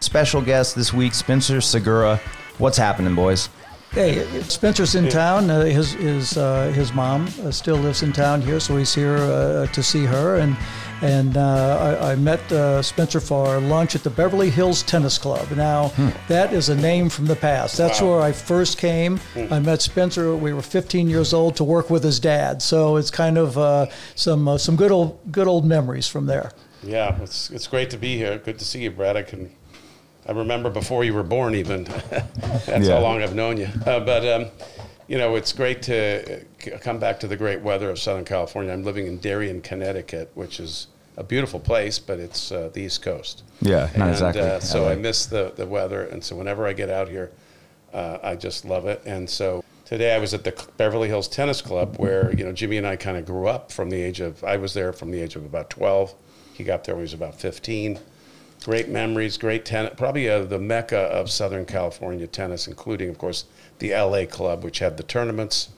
Special guest this week, Spencer Segura. What's happening, boys? Hey, Spencer's in town. Uh, his his uh, his mom uh, still lives in town here, so he's here uh, to see her. And and uh, I, I, met uh, Spencer for lunch at the Beverly Hills Tennis Club. Now hmm. that is a name from the past. That's wow. where I first came. Hmm. I met Spencer. We were 15 years old to work with his dad. So it's kind of some some good old good old memories from there. Yeah, it's it's great to be here. Good to see you, Brad. I can I remember before you were born, even. That's yeah. how long I've known you. Uh, but, um, you know, it's great to come back to the great weather of Southern California. I'm living in Darien, Connecticut, which is a beautiful place, but it's uh, the East Coast. Yeah, not and, exactly. Uh, so I miss the, the weather. And so whenever I get out here, uh, I just love it. And so today I was at the Beverly Hills Tennis Club where, you know, Jimmy and I kind of grew up from the age of, I was there from the age of about 12. He got there when he was about 15 great memories, great tennis, probably uh, the mecca of Southern California tennis, including, of course, the LA club, which had the tournaments,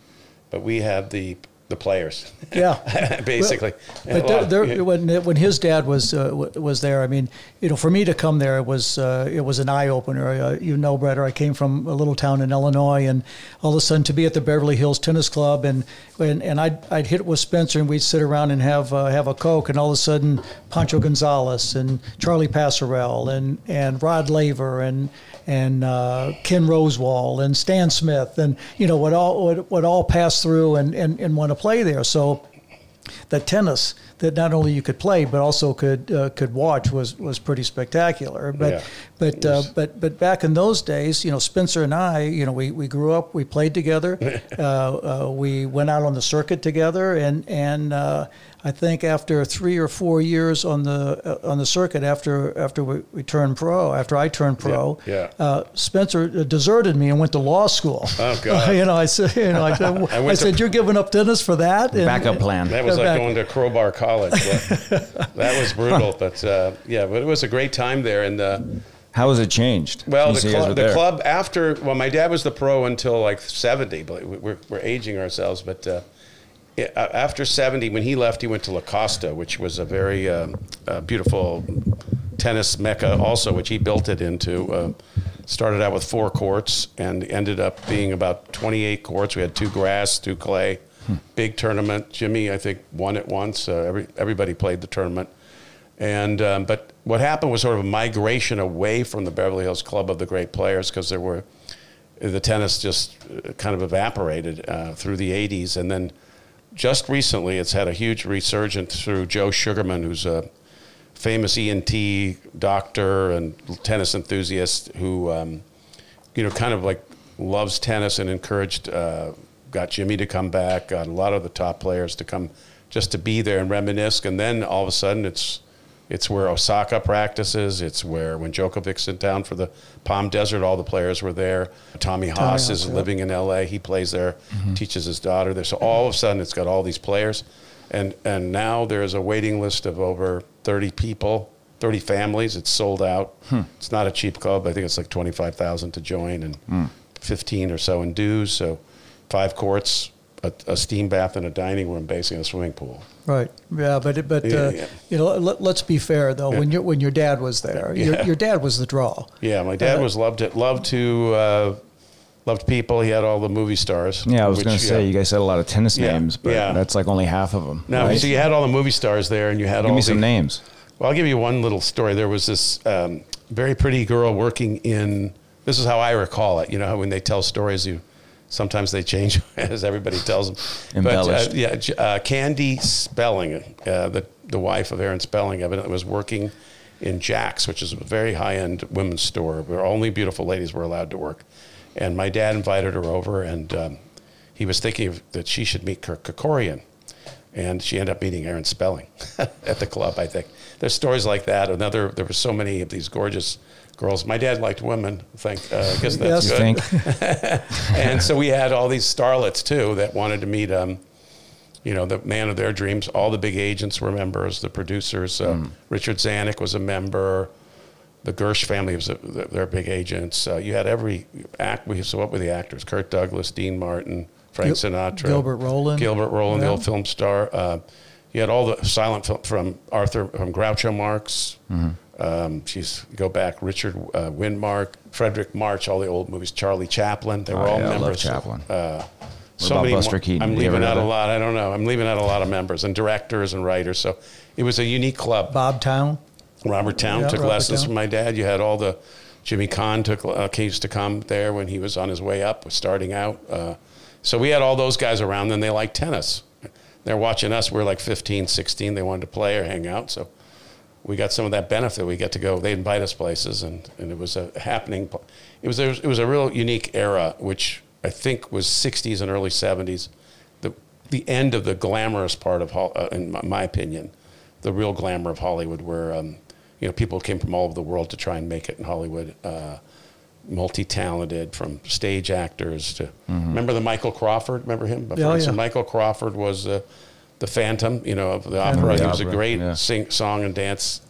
but we had the the players. Yeah, basically. Well, but there, there, when when his dad was uh, was there, I mean, you know, for me to come there it was uh, it was an eye opener. Uh, you know, Brett, I came from a little town in Illinois, and all of a sudden to be at the Beverly Hills Tennis Club, and and, and I'd I'd hit with Spencer, and we'd sit around and have uh, have a coke, and all of a sudden Pancho Gonzalez and Charlie Pasarell and and Rod Laver and and uh, Ken Rosewall and Stan Smith and you know what all what, what all passed through and, and, and want to play there. So the tennis that not only you could play but also could uh, could watch was was pretty spectacular. But yeah. but uh, but but back in those days, you know, Spencer and I, you know, we, we grew up, we played together, uh, uh, we went out on the circuit together, and and uh, I think after three or four years on the uh, on the circuit after after we, we, turned pro after I turned pro, yeah, yeah. Uh, Spencer deserted me and went to law school. Oh God! you know, I said, you know, I said, I, I said, you're giving up tennis for that? And, Backup plan. That was like back. going to Crowbar College. that was brutal, but uh, yeah, but it was a great time there, and. Uh, how has it changed? Well, the, cl- the club after well, my dad was the pro until like seventy, but we're, we're aging ourselves. But uh, after 70, when he left, he went to La Costa, which was a very um, uh, beautiful tennis mecca, also, which he built it into. Uh, started out with four courts and ended up being about 28 courts. We had two grass, two clay. Hmm. Big tournament. Jimmy, I think, won it once. Uh, every, everybody played the tournament. And um, but what happened was sort of a migration away from the Beverly Hills Club of the great players because there were the tennis just uh, kind of evaporated uh, through the 80s, and then just recently, it's had a huge resurgence through Joe Sugarman, who's a famous ENT doctor and tennis enthusiast who, um, you know, kind of like loves tennis and encouraged, uh, got Jimmy to come back, got a lot of the top players to come just to be there and reminisce. And then all of a sudden, it's it's where Osaka practices. It's where when Djokovic's in down for the Palm Desert, all the players were there. Tommy Haas Tommy is Haas, living in L.A. He plays there, mm-hmm. teaches his daughter there. So all of a sudden, it's got all these players, and and now there's a waiting list of over 30 people 30 families. It's sold out. It's not a cheap club. I think it's like 25,000 to join and 15 or so in dues. So five courts, a, a steam bath, and a dining room, basically a swimming pool. Right. Yeah, but but Yeah, uh, yeah. you know, let, let's be fair though. When your when your dad was there, your, Yeah. your dad was the draw. Yeah, my dad Uh, was loved it. Loved to uh, loved people. He had all the movie stars. Yeah, I was going to say yeah. you guys said a lot of tennis Yeah, names, but yeah. that's like only half of them. No, so you had all the movie stars there, and you had Give all me the, some names. Well, I'll give you one little story. There was this um, very pretty girl working in. This is how I recall it. You know, when they tell stories, you sometimes they change as everybody tells them. Embellished. But uh, yeah, uh, Candy Spelling, uh, the the wife of Aaron Spelling, evidently was working in Jax, which is a very high end women's store where only beautiful ladies were allowed to work. And my dad invited her over, and um, he was thinking of, that she should meet Kirk Kerkorian and she ended up meeting Aaron Spelling at the club. I think there's stories like that. Another, there were so many of these gorgeous girls. My dad liked women. I think uh, I guess that's Yes. Good. think? and so we had all these starlets too that wanted to meet, um, you know, the man of their dreams. All the big agents were members. The producers, uh, Richard Zanuck was a member. The Gersh family was a, they're big agents. Uh, you had every act. We so what were the actors? Kirk Douglas, Dean Martin, Frank Gil- Sinatra, Gilbert Roland. Gilbert Roland, Yeah. the old film star. You had all the silent film from Arthur from Groucho Marx. Um, she's go back Richard uh, Widmark, Fredric March, all the old movies. Charlie Chaplin. They were Oh, all yeah, I love members. Chaplin. Uh, so about many Buster more- Keaton? I'm leaving out a lot. I don't know. I'm leaving out a lot of members and directors and writers. So it was a unique club. Bob Towne. Robert Towne Yeah, took Robert lessons Towne. from my dad. You had all the Jimmy Caan took uh, used to come there when he was on his way up, was starting out. Uh, so we had all those guys around. and they liked tennis. They're watching us. We're like 15, 16. They wanted to play or hang out. So we got some of that benefit. We get to go. They invite us places, and, and it was a happening. It was a, it was a real unique era, which I think was 60s and early 70s. The the end of the glamorous part of, uh, in my, my opinion, the real glamour of Hollywood, where um, you know people came from all over the world to try and make it in Hollywood. Uh, multi-talented, from stage actors to remember the Michael Crawford. Remember him? Mm-hmm. Yeah, So yeah. Michael Crawford was uh, the Phantom, you know, of the Phantom opera. of He the was a great yeah. sing, song and dance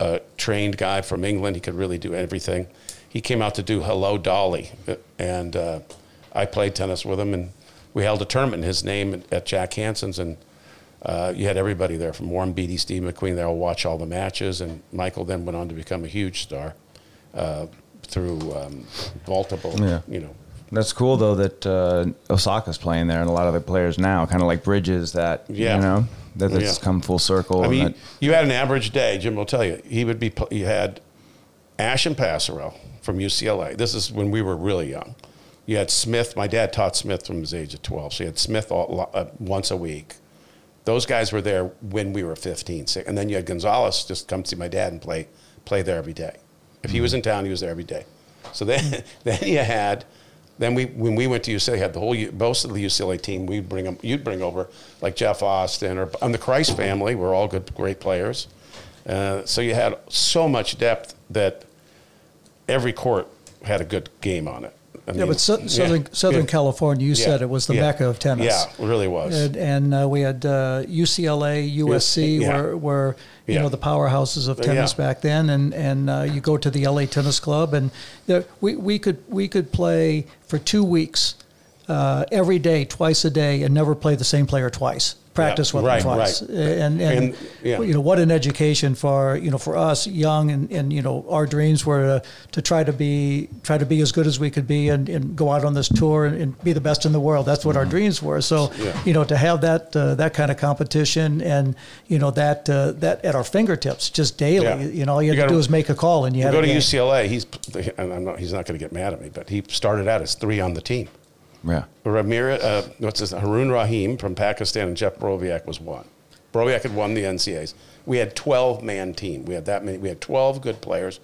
uh, trained guy from England. He could really do everything. He came out to do Hello Dolly, uh, and uh, I played tennis with him, and we held a tournament in his name at, at Jack Hanson's, and uh, you had everybody there from Warren Beatty, Steve McQueen. They all watch all the matches, and Michael then went on to become a huge star uh, through um, multiple, Yeah. you know, That's cool though that uh, Osaka's playing there, and a lot of the players now, kind of like Bridges, that Yeah. you know that it's Yeah. come full circle. I mean, that- you had an average day. Jim will tell you. He would be. You had Ashe and Pasarell from UCLA. This is when we were really young. You had Smith. My dad taught Smith from his age of twelve. So you had Smith all, uh, once a week. Those guys were there when we were 15. si- And then you had Gonzalez just come see my dad and play play there every day. If he was in town, he was there every day. So then, then you had, then we when we went to UCLA, you had the whole most of the UCLA team. We'd bring them, you'd bring over like Jeff Austin or and the Christ family. We're all good, great players. Uh, so you had so much depth that every court had a good game on it. I Yeah, mean, but Sou- Southern yeah, Southern yeah. California, you said it was the mecca of tennis. Yeah, it really was. And, and uh, we had uh, UCLA, USC, were, were you know the powerhouses of tennis back then. And and uh, you go to the LA Tennis Club, and there, we we could we could play for two weeks, uh, every day, twice a day, and never play the same player twice. Practice with right, them twice, right. and and, And, yeah. you know what an education for you know for us young and, and you know our dreams were to, to try to be try to be as good as we could be and, and go out on this tour and, and be the best in the world that's what our dreams were so Mm-hmm. Yeah. you know to have that uh, that kind of competition and you know that uh, that at our fingertips just daily Yeah. you know all you had You to do is make a call and you You had go to game. UCLA. He's and I'm not, he's not going to get mad at me, but he started out as three on the team. Yeah, Ramir, uh, what's his Harun Rahim from Pakistan and Jeff Borowiak was one. Borowiak had won the NCAAs. We had 12 man team. We had that many. We had 12 good players.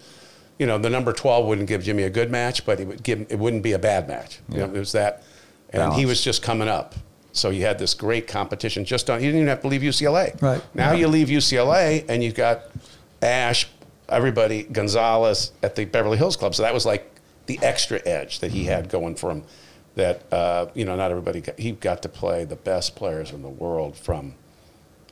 You know, the number 12 wouldn't give Jimmy a good match, but he would give. It wouldn't be a bad match. You know, it was that, and he was just coming up. So you had this great competition. Just on. You didn't even have to leave UCLA. Right. now, Yeah. you leave UCLA and you've got Ashe, everybody, Gonzalez at the Beverly Hills Club. So that was like the extra edge that he had going for him. That uh, you know, not everybody got, he got to play the best players in the world from,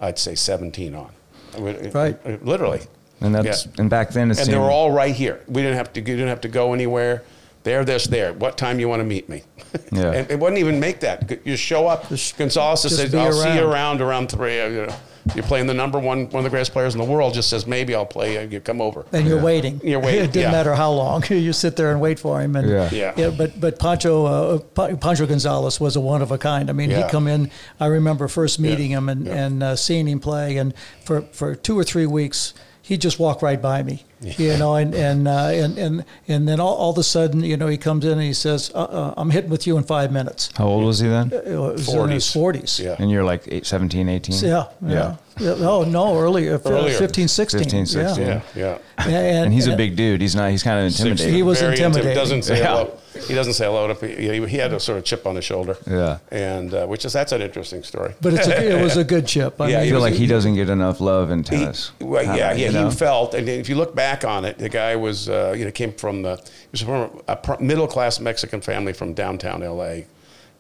I'd say, 17 on. Right. Literally. And that's Yeah. and back then it and seemed, they were all right here. We didn't have to. You didn't have to go anywhere. There, this, there. What time you want to meet me? Yeah. and it wouldn't even make that. You show up. Gonzalez just just says, "I'll see you around." around around three. uh, You know, you're playing the number one, one of the greatest players in the world. Just says maybe I'll play. you. You come over. and you're waiting. You're waiting, It didn't yeah. matter how long. You sit there and wait for him. And Yeah. Yeah. but but Pancho uh, Pancho Gonzalez was a one of a kind. I mean, Yeah. he'd come in. I remember first meeting him and Yeah. and uh, seeing him play, and for for two or three weeks. He'd just walk right by me, you know, and and, uh, and and and then all, all of a sudden, you know, he comes in and he says, uh, uh, "I'm hitting with you in five minutes." How old was he then? It was in his 40s. forties. Yeah. And you're like eight, 17, 18? Yeah, yeah, yeah. Oh no, earlier, f- Earlier. 15, 16. 15, 16. Yeah, yeah. And, And he's a big dude. He's not. He's kind of intimidating. He was Very intim- intimidating. Doesn't say Yeah. hello. He doesn't say hello to people. He, he had a sort of chip on his shoulder. Yeah. and uh, which is that's an interesting story. But it's a, it was a good chip. I Yeah, I feel was- like he doesn't get enough love in He- tennis. well, yeah, don't- yeah. you know? He felt, and if you look back on it, the guy was, uh, you know, came from the, he was from a middle class Mexican family from downtown L.A.,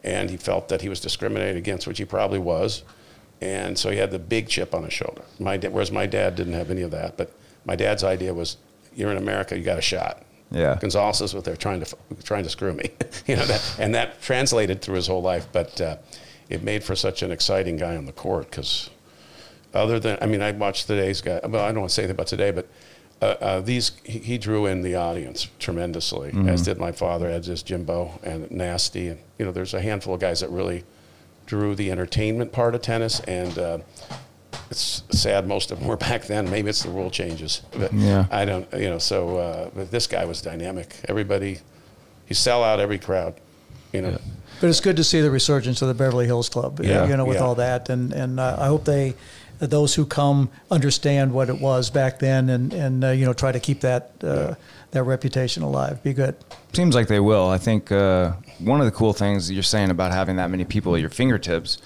and he felt that he was discriminated against, which he probably was, and so he had the big chip on his shoulder. My da- whereas my dad didn't have any of that, but my dad's idea was, you're in America, you got a shot. Yeah. Gonzalez was what they're trying to trying to screw me, you know that, and that translated through his whole life. But uh, it made for such an exciting guy on the court because other than I mean, I watched today's guy. Well, I don't want to say that about today, but uh, uh, these he, he drew in the audience tremendously, as did my father, as did Jimbo and Nasty, and you know, there's a handful of guys that really drew the entertainment part of tennis, and uh, it's sad most of them were back then. Maybe it's the rule changes, but Yeah. I don't, you know. So, uh, but this guy was dynamic. Everybody, he sell out every crowd, you know. but it's good to see the resurgence of the Beverly Hills Club. Yeah, you know, with yeah. all that, and and uh, I hope they, those who come, understand what it was back then, and and uh, you know, try to keep that uh, that reputation alive. Be good. Seems like they will. I think uh, one of the cool things you're saying about having that many people at your fingertips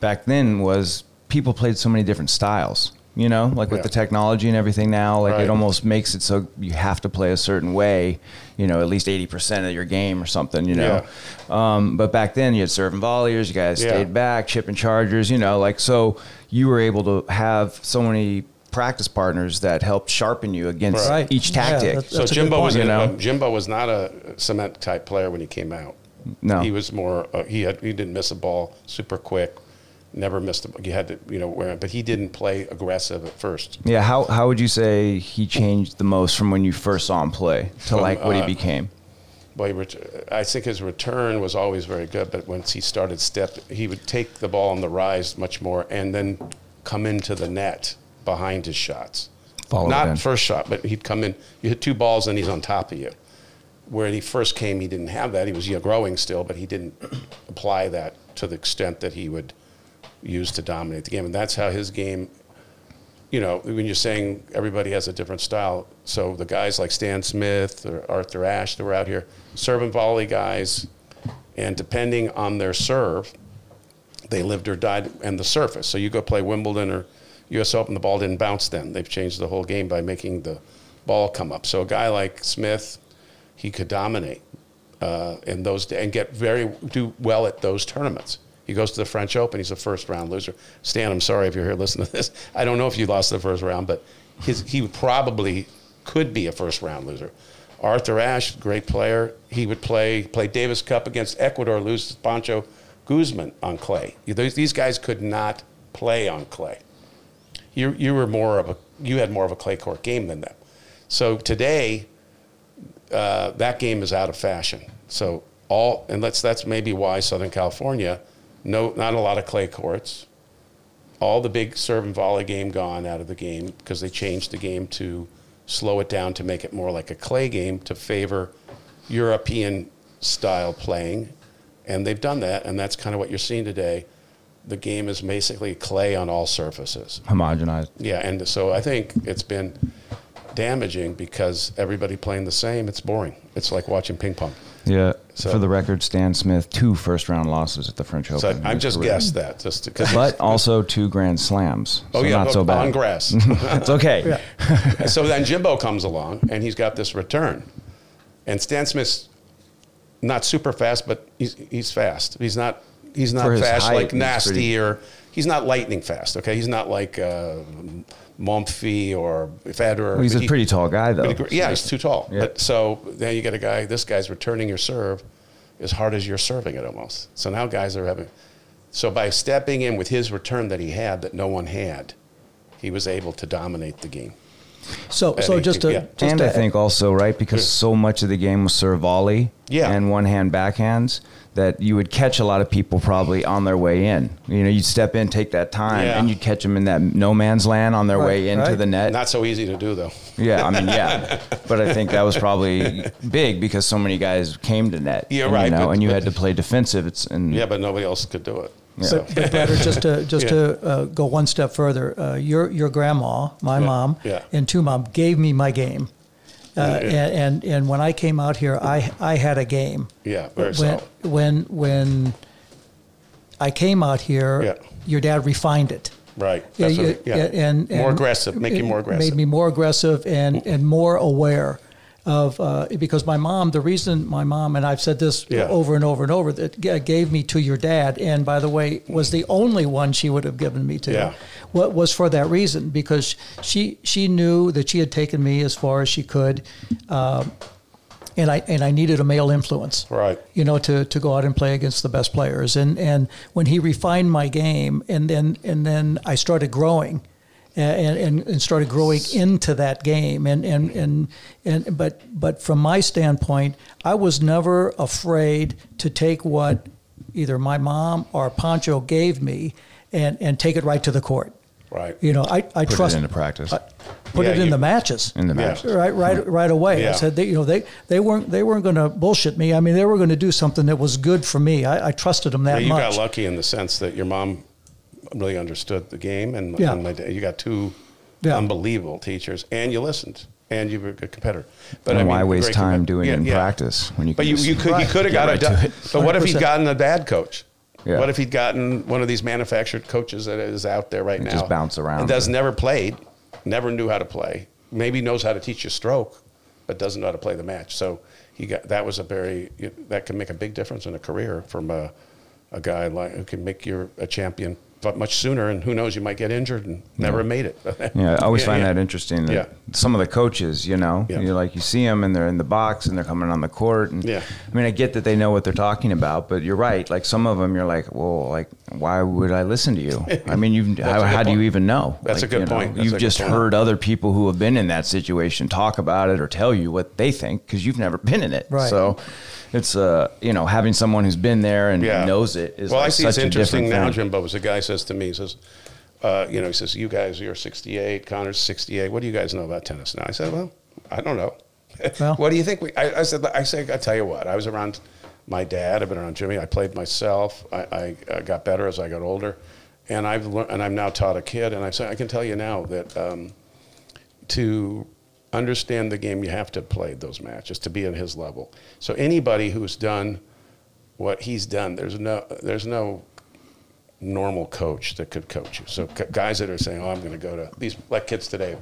back then was people played so many different styles. You know, like with Yeah. the technology and everything now, like Right. it almost makes it so you have to play a certain way. You know, at least eighty percent of your game or something. You know, um, but back then you had serve and volleyers. You guys Yeah. stayed back, chip and chargers. You know, like so you were able to have so many practice partners that helped sharpen you against Right. each Yeah, tactic. that's- So a good Jimbo was. You know? Jimbo was not a cement type player when he came out. No. he was more. Uh, he had he didn't miss a ball super quick. Never missed a. Ball. You had to you know where, but he didn't play aggressive at first. Yeah, how how would you say he changed the most from when you first saw him play to From, like what he uh, became? Well, he ret- I think his return was always very good, but once he started step, he would take the ball on the rise much more, and then come into the net behind his shots. Follow Not first shot, but he'd come in. You hit two balls, and he's on top of you. Where he first came, he didn't have that. He was growing still, but he didn't apply that to the extent that he would use to dominate the game. And that's how his game you know, when you're saying everybody has a different style, so the guys like Stan Smith or Arthur Ashe that were out here, serve and volley guys, and depending on their serve, they lived or died and the surface. So you go play Wimbledon or U.S. Open, the ball didn't bounce then. They've changed the whole game by making the ball come up. So a guy like Smith, he could dominate uh, in those and get very do well at those tournaments. He goes to the French Open. He's a first round loser. Stan, I'm sorry if you're here listening to this. I don't know if you lost the first round, but his, he probably could be a first round loser. Arthur Ashe, great player. He would play play Davis Cup against Ecuador, lose to Pancho Guzman on clay. These guys could not play on clay. You you were more of a you had more of a clay court game than them. So today, uh, that game is out of fashion. So all and that's that's maybe why Southern California, no not a lot of clay courts. All the big serve and volley game gone out of the game because they changed the game to slow it down to make it more like a clay game to favor European style playing, and they've done that, and that's kind of what you're seeing today. The game is basically clay on all surfaces. Homogenized. Yeah, and so I think it's been damaging because everybody playing the same. It's boring. It's like watching ping pong. Yeah. So- For the record, Stan Smith two first round losses at the French Open. in I, I've just career. guessed that just because. But also two grand slams. oh yeah, not so bad. on grass. it's okay. so then Jimbo comes along and he's got this return, and Stan Smith's not super fast, but he's he's fast. He's not he's not For fast height, like he's nasty pretty- or he's not lightning fast. Okay, he's not like uh, Mumphy or Federer. Well, he's a He- pretty tall guy, though. Pretty yeah, he's too tall. Yeah. But so now you get a guy. This guy's returning your serve as hard as you're serving it almost. So now guys are having. So by stepping in with his return that he had that no one had, he was able to dominate the game. So, And so he- just to, yeah. just and to I think also right because so much of the game was serve volley Yeah. and one hand backhands that you would catch a lot of people probably on their way in. You know, you'd step in, take that time, Yeah. and you'd catch them in that no man's land on their Right, way into right. the net. Not so easy to do though. yeah, I mean, yeah, but I think that was probably big because so many guys came to net. Yeah, and, right, You know, but- and you but- had to play defensive. It's and Yeah, but nobody else could do it. Yeah. But, but Brad, just to just Yeah. to uh, go one step further, uh, your your grandma, my mom, yeah. and two mom gave me my game, uh, and, and and when I came out here, I I had a game. Yeah, very when, solid. When when I came out here, your dad refined it. right. Yeah, That's yeah, what, yeah. yeah, and, more aggressive, make you more aggressive. Made me more aggressive and and more aware of uh, because my mom. The reason my mom and I've said this Yeah. over and over and over that gave me to your dad, and by the way, was the only one she would have given me to. Yeah. What was for that reason because she she knew that she had taken me as far as she could. Um, and I and I needed a male influence, Right. You know, to, to go out and play against the best players. And and when he refined my game, and then and then I started growing, and and, and started growing into that game. And and mm-hmm. and and but but from my standpoint, I was never afraid to take what either my mom or Pancho gave me, and and take it right to the court. Right. You know, I I Put it trust into practice. I- put Yeah, it in you- the matches in the Yeah. right right mm-hmm. right away Yeah. i said they, you know they they weren't they weren't going to bullshit me i mean they were going to do something that was good for me i, I trusted them that Yeah, you much got lucky in the sense that your mom really understood the game, and, Yeah. and my dad, you got two Yeah. unbelievable teachers, and you listened, and you were a good competitor. But and I mean, why waste time compet- doing Yeah, it in yeah. practice when you? But you, you could Right. you could have got right a to du- it. but what if he'd gotten a bad coach? Yeah. What if he'd gotten one of these manufactured coaches that is out there right They now? just bounce around. And does never played, never knew how to play. Maybe knows how to teach you stroke, but doesn't know how to play the match. So he got that was a very that can make a big difference in a career from a, a guy like who can make you a champion but much sooner. And who knows, you might get injured and never made it. Yeah, I always Yeah, find yeah. that interesting. That Yeah. Some of the coaches, you know, Yeah. you like you see them and they're in the box and they're coming on the court. And Yeah. I mean, I get that they know what they're talking about, but you're right. Like some of them, you're like, well, like why would I listen to you? I mean, you That's how, how do you even know? That's a good you know, point. That's You've just point. heard other people who have been in that situation talk about it or tell you what they think because you've never been in it. Right. So it's uh, you know, having someone who's been there and yeah. knows it is well, like I see such it's interesting now, thing. Jimbo. As a guy says to me, he says, uh, you know, he says, "You guys, you're 68. Connor's 68. What do you guys know about tennis now?" I said, "Well, I don't know. Well- what do you think?" We, I, I said, "I say, I tell you what. I was around my dad. I've been around Jimmy. I played myself. I, I, got better as I got older, and I've learned, and I'm now taught a kid. And I say, I can tell you now that." Um, to understand the game, you have to played those matches to be at his level. So anybody who's done what he's done, there's no there's no normal coach that could coach you. So guys that are saying, "Oh, I'm going to go to these like kids today."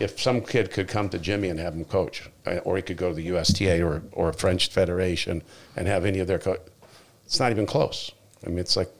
If some kid could come to Jimmy and have him coach, uh, or he could go to the USTA or or French Federation and have any of their coach, it's not even close. I mean, it's like,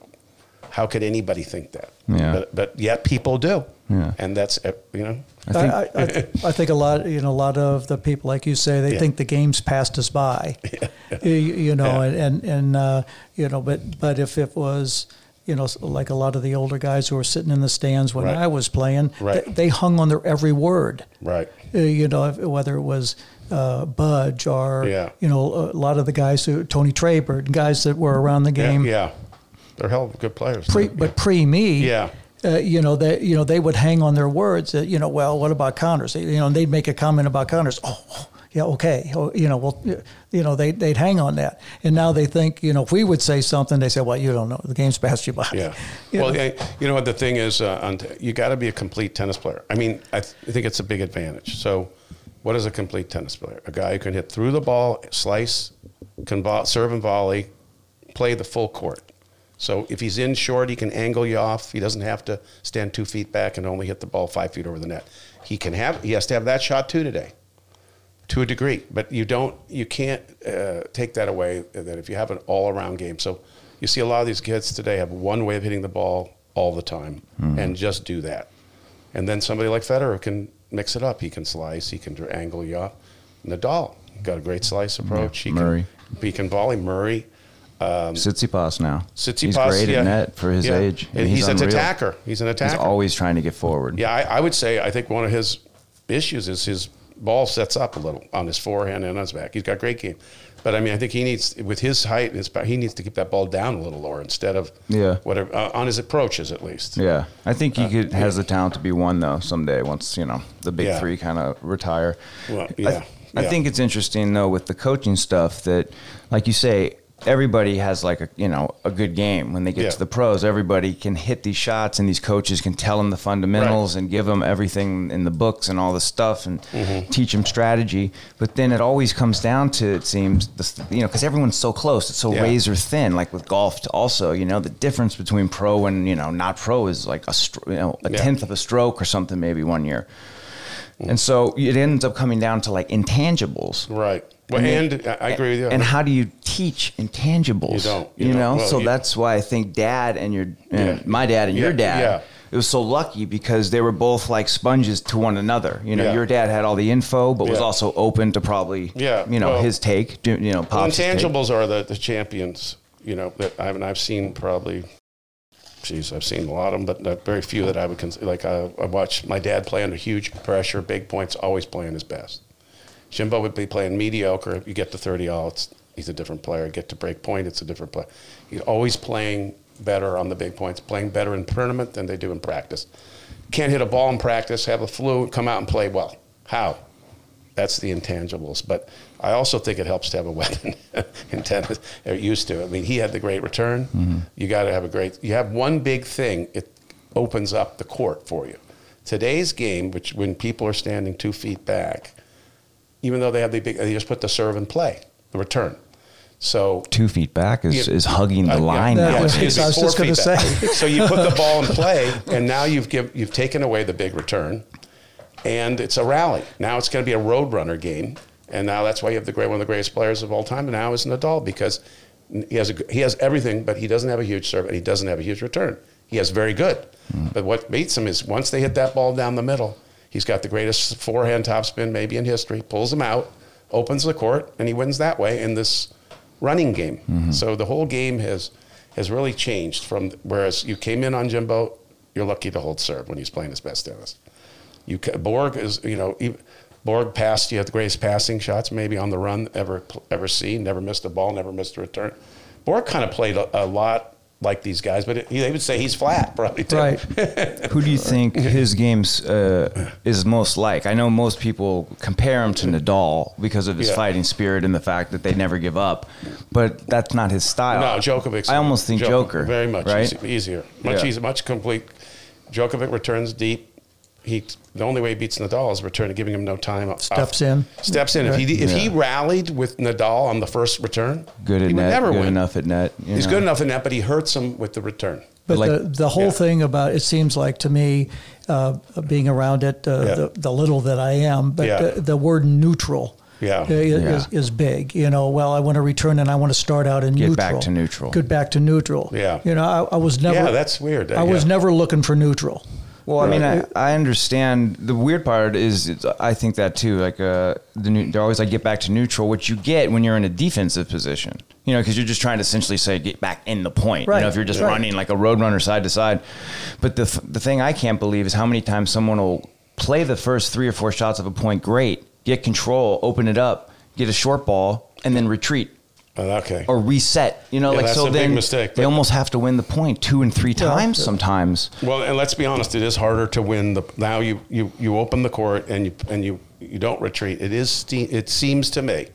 how could anybody think that? Yeah. But, but yet people do. Yeah. And that's uh, you know. I think- I, I, I, I think a lot, you know, a lot of the people, like you say, they Yeah. think the game's passed us by. You, you know, Yeah. and and, and uh, you know, but but if it was, you know, like a lot of the older guys who were sitting in the stands when Right. I was playing, Right. they, they hung on their every word. Right. Uh, you know, if, whether it was uh, Budge or Yeah. you know, a lot of the guys who Tony Trabert, guys that were around the game. Yeah, yeah. They're hell of good players. Pre, but pre me, Yeah. uh, you know they you know they would hang on their words. That, you know, well, what about Connors? You know, they'd make a comment about Connors. Oh, oh, yeah, okay. Oh, you know, well, you know, they they'd hang on that. And now they think, you know, if we would say something, they say, well, you don't know, the game's passed you by. Yeah. You well, know? yeah, you know what the thing is, uh, you got to be a complete tennis player. I mean, I, th- I think it's a big advantage. So, what is a complete tennis player? A guy who can hit through the ball, slice, can vo- serve and volley, play the full court. So if he's in short, he can angle you off. He doesn't have to stand two feet back and only hit the ball five feet over the net. He can have. He has to have that shot too today, to a degree. But you don't. You can't uh, take that away. That if you have an all-around game. So You see a lot of these kids today have one way of hitting the ball all the time Mm-hmm. and just do that. And then somebody like Federer can mix it up. He can slice, he can angle you up. Nadal got a great slice approach. He Murray. Can, he can volley. Murray. Tsitsipas now. Tsitsipas, he's great yeah. at net for his Yeah. age. And he's, an attacker. He's an attacker. He's always trying to get forward. Yeah, I, I would say I think one of his issues is his ball sets up a little on his forehand and on his back. He's got great game, but I mean I think he needs with his height and his he needs to keep that ball down a little lower instead of Yeah. whatever uh, on his approaches at least. Yeah, I think Uh, he could, has the talent to be one though someday. Once you know the big Yeah. three kind of retire. Well, I- yeah, I, yeah. think it's interesting though with the coaching stuff that, like you say, everybody has like a you know a good game when they get Yeah. to the pros. Everybody can hit these shots, and these coaches can tell them the fundamentals Right. and give them everything in the books and all the stuff and Mm-hmm. teach them strategy. But then it always comes down to it seems this, you know because everyone's so close, it's so Yeah. razor thin. Like with golf, also you know the difference between pro and you know not pro is like a stro- you know a Yeah. tenth of a stroke or something maybe one year. And so it ends up coming down to like intangibles. Right. Well, And and, I agree with you. And how do you teach intangibles? You don't. You You, know, Well, so you- that's why I think dad and your, and Yeah. my dad and your dad, yeah. it was so lucky because they were both like sponges to one another. You know, Yeah. your dad had all the info, but was also open to probably, Yeah, you know, well- his take. You know, Well, pops' take. intangibles are the, the champions. You know that I mean I've seen probably. Geez, I've seen a lot of them, but uh, very few that I would consider. Like I, I watched my dad play under huge pressure, big points, always playing his best. Jimbo would be playing mediocre. You get to 30 all, it's, he's a different player. Get to break point, it's a different player. He's always playing better on the big points, playing better in tournament than they do in practice. Can't hit a ball in practice, have a flu, come out and play well. How? That's the intangibles. But I also think it helps to have a weapon in tennis. They're used to. I mean, he had the great return. Mm-hmm. You got to have a great. You have one big thing. It opens up the court for you. Today's game, which when people are standing two feet back, even though they have the big, they just put the serve and play, the return. So Two feet back is, Yeah. is hugging the uh, line. Now. was- I was just gonna say. so you put the ball in play, and now you've give, you've taken away the big return, and it's a rally. Now it's going to be a road runner game, and now that's why you have the great one of the greatest players of all time. And now is Nadal because he has a, he has everything, but he doesn't have a huge serve and he doesn't have a huge return. He has very good, but what beats him is once they hit that ball down the middle, he's got the greatest forehand topspin maybe in history. Pulls him out, opens the court, and he wins that way in this running game. Mm-hmm. So the whole game has has really changed from whereas you came in on Jimbo, you're lucky to hold serve when he's playing his best tennis. You Borg is you know Borg passed you have the greatest passing shots maybe on the run ever ever seen. Never missed a ball, never missed a return. Borg kind of played a, a lot like these guys, but it, they would say he's flat probably too. Right. Who do you think his games uh, is most like? I know most people compare him to Nadal because of his Yeah. fighting spirit and the fact that they never give up, but that's not his style. No, Djokovic. I almost think Joker. Very much right? easier. Much Yeah. easier, much complete. Djokovic returns deep. He the only way he beats Nadal is return giving him no time. off- Steps in. Steps in. If he if he rallied with Nadal on the first return, Good at he would net. never good win. enough at net. He's know. good enough in that, but he hurts him with the return. But Like- the, the whole Yeah. thing about it seems like to me, uh, being around it, uh, Yeah. the, the little that I am, but Yeah. the, the word neutral Yeah. uh, is, Yeah. is big. You know, well, I want to return and I want to start out in Get neutral. back to neutral. Get back to neutral. Yeah. You know, I, I was never. Yeah, that's weird. I was never looking for neutral. Well, I mean, I, I understand. The weird part is, it's, I think that too. Like, uh, the new, they're always like get back to neutral, which you get when you're in a defensive position. You know, because you're just trying to essentially say get back in the point. You know, if you're just Right. running like a road runner side to side. But the the thing I can't believe is how many times someone will play the first three or four shots of a point great, get control, open it up, get a short ball, and then retreat Oh, okay. or reset. You know, Yeah, like that's so a big then mistake, they almost have to win the point two and three Yeah. times sometimes. Well, and let's be honest, it is harder to win the now you you you open the court and you and you you don't retreat. It is ste- it seems to me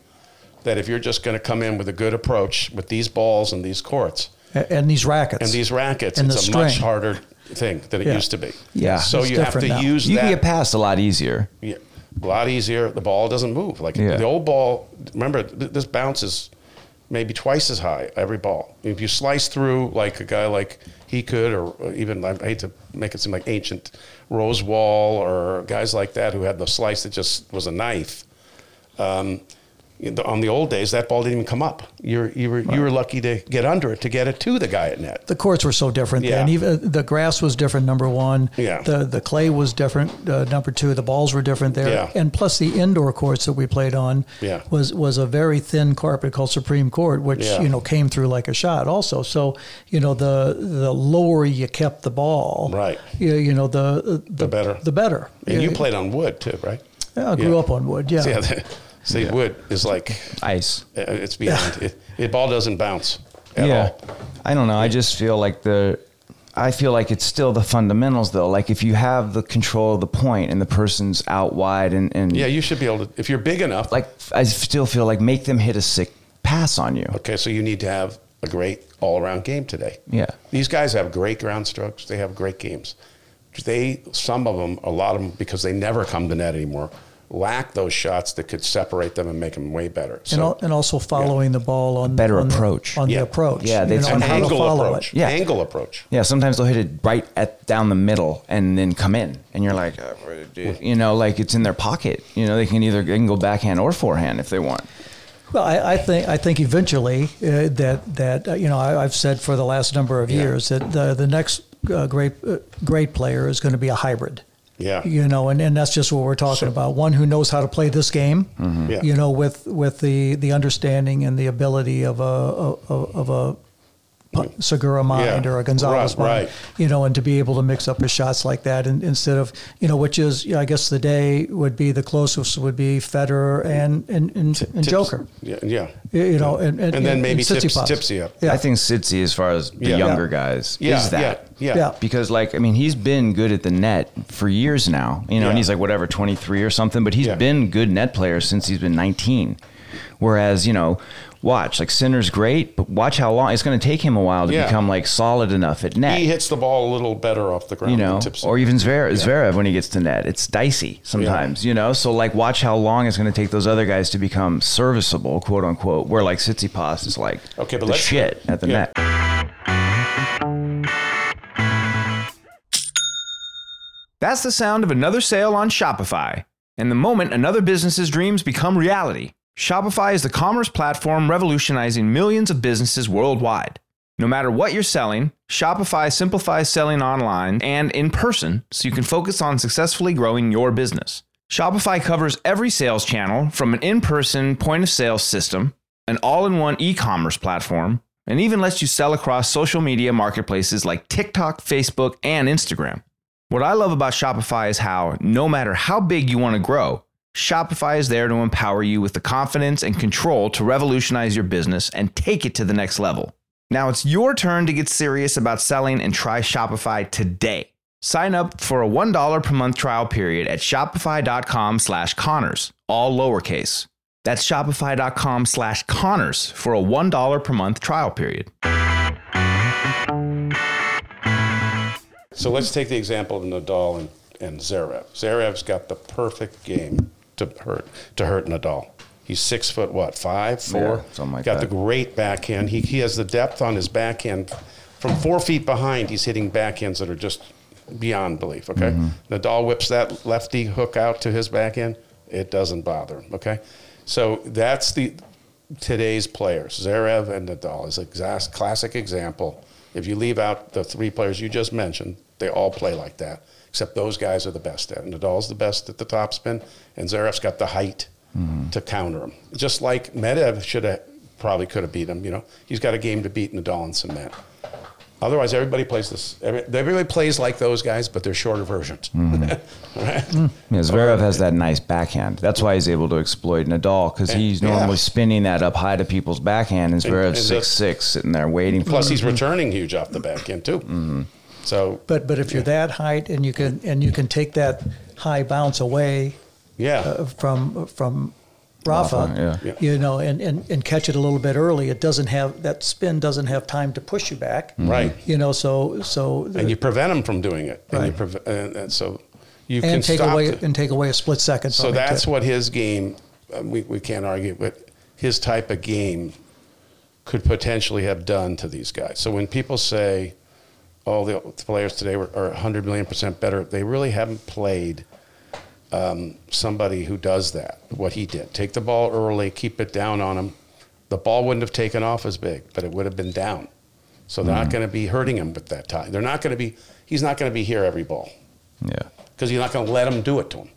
that if you're just going to come in with a good approach with these balls and these courts A- And these rackets. and these rackets, And it's the a much harder thing than it Yeah. used to be. Yeah. So It's you have to now. use You that. can get past a lot easier. Yeah, a lot easier. The ball doesn't move. Like Yeah. the old ball, remember, th- this bounces maybe twice as high every ball. If you slice through like a guy like he could, or even, I hate to make it seem like ancient Rosewall or guys like that who had the slice that just was a knife. Um, on the old days, that ball didn't even come up. You're, you were you were lucky to get under it to get it to the guy at net. the courts were so different Yeah. then. Even the grass was different. Number one, Yeah. The the clay was different. Uh, number two, the balls were different there. Yeah. And plus, the indoor courts that we played on Yeah. was was a very thin carpet called Supreme Court, which Yeah. you know came through like a shot. Also, so you know the the lower you kept the ball, Right. You, you know the, the better. the better. And you Yeah. played on wood too, right? Yeah, I grew Yeah. up on wood. Yeah. Yeah. The- See, wood is like Ice. uh, it's beyond. It, it ball doesn't bounce at yeah. all. I don't know. I just feel like the. I feel like it's still the fundamentals though. Like if you have the control of the point and the person's out wide and, and Yeah, you should be able to if you're big enough. like I still feel like make them hit a sick pass on you. Okay, so you need to have a great all around game today. Yeah. These guys have great ground strokes. They have great games. They, some of them, a lot of them, because they never come to net anymore, lack those shots that could separate them and make them way better. and, al- and also following the ball on a better on the- approach. on Yeah. the approach. Yeah, they- you know, an how to angle follow approach. it. Yeah. Angle approach. Yeah, sometimes they'll hit it right at down the middle and then come in, and you're like, uh, you know, like it's in their pocket. You know, they can either they can go backhand or forehand if they want. Well, I, I think I think eventually uh, that that uh, you know I, I've said for the last number of Yeah. years that the the next uh, great uh, great player is going to be a hybrid. Yeah. You know, and, and that's just what we're talking So- about. One who knows how to play this game. Mm-hmm. Yeah. You know, with with the the understanding and the ability of a of, of a Segura mind Yeah. or a Gonzalez Right, mind, right. you know, and to be able to mix up his shots like that, and instead of you know, which is you know, I guess the day would be the closest would be Federer and and, and, and Tips- Joker. Yeah. yeah. You- you know, and, and, And then maybe Tsitsipas. Tips- Tipsy up. Yeah. I think Sitsi, as far as the Yeah. younger Yeah. guys, Yeah. is that. Yeah. Yeah. Yeah. Because, like, I mean, he's been good at the net for years now, you know, Yeah. and he's like, whatever, 23 or something, but he's Yeah. been good net player since he's been 19. Whereas, you know, watch, like, Sinner's great, but watch how long it's going to take him a while to Yeah. become, like, solid enough at net. He hits the ball a little better off the ground. you know, or even Zverev, Zverev when he gets to net. It's dicey sometimes, you know. So like, watch how long it's going to take those other guys to become serviceable, quote unquote. Where like Tsitsipas is like Okay, but the let's- shit at the Yeah. net. That's the sound of another sale on Shopify. And the moment another business's dreams become reality, Shopify is the commerce platform revolutionizing millions of businesses worldwide. No matter what you're selling, Shopify simplifies selling online and in person so you can focus on successfully growing your business. Shopify covers every sales channel from an in person point of sale system, an all in one e commerce platform, and even lets you sell across social media marketplaces like TikTok, Facebook, and Instagram. What I love about Shopify is how, no matter how big you want to grow, Shopify is there to empower you with the confidence and control to revolutionize your business and take it to the next level. Now it's your turn to get serious about selling and try Shopify today. Sign up for a $1 per month trial period at shopify.com slash Connors, all lowercase. That's shopify.com slash Connors for a $1 per month trial period. So let's take the example of Nadal and, and Zverev. Zverev's got the perfect game to hurt to hurt Nadal. He's six foot what five four Yeah, something like got that. the great backhand. He he has the depth on his backhand. From four feet behind, he's hitting backhands that are just beyond belief. Okay, Mm-hmm. Nadal whips that lefty hook out to his backhand. It doesn't bother him. Okay, so that's the today's players. Zverev and Nadal is a classic example. If you leave out the three players you just mentioned, they all play like that. Except those guys are the best at it. Nadal's the best at the top spin, and Zverev's got the height mm-hmm. to counter him. Just like Medvedev should have probably could have beat him. You know, he's got a game to beat Nadal and cement. Otherwise, everybody plays this. Every, everybody plays like those guys, but they're shorter versions. Mm-hmm. right? Mm-hmm. Yeah, Zverev has that nice backhand. That's why he's able to exploit Nadal because he's Yeah. normally spinning that up high to people's backhand, and Zverev's and six six sitting there waiting. for Plus, he's returning huge off the backhand too. Mm-hmm. So, But but if you're that height and you can and you can take that high bounce away yeah, uh, from from Rafa, Rafa, yeah. you know, and, and, and catch it a little bit early, it doesn't have that spin doesn't have time to push you back. right. You know, so so And you prevent him from doing it. And, you Right. preve- and, and so you can take stop away it. and take away a split second. So that's what his game, uh, we, we can't argue, but his type of game could potentially have done to these guys. So when people say, oh, the players today were, are 100 million percent better, they really haven't played um, somebody who does that, what he did. Take the ball early, keep it down on him. The ball wouldn't have taken off as big, but it would have been down. So they're not going to be hurting him with that time. They're not going to be. He's not going to be here every ball Yeah. because you're not going to let him do it to him.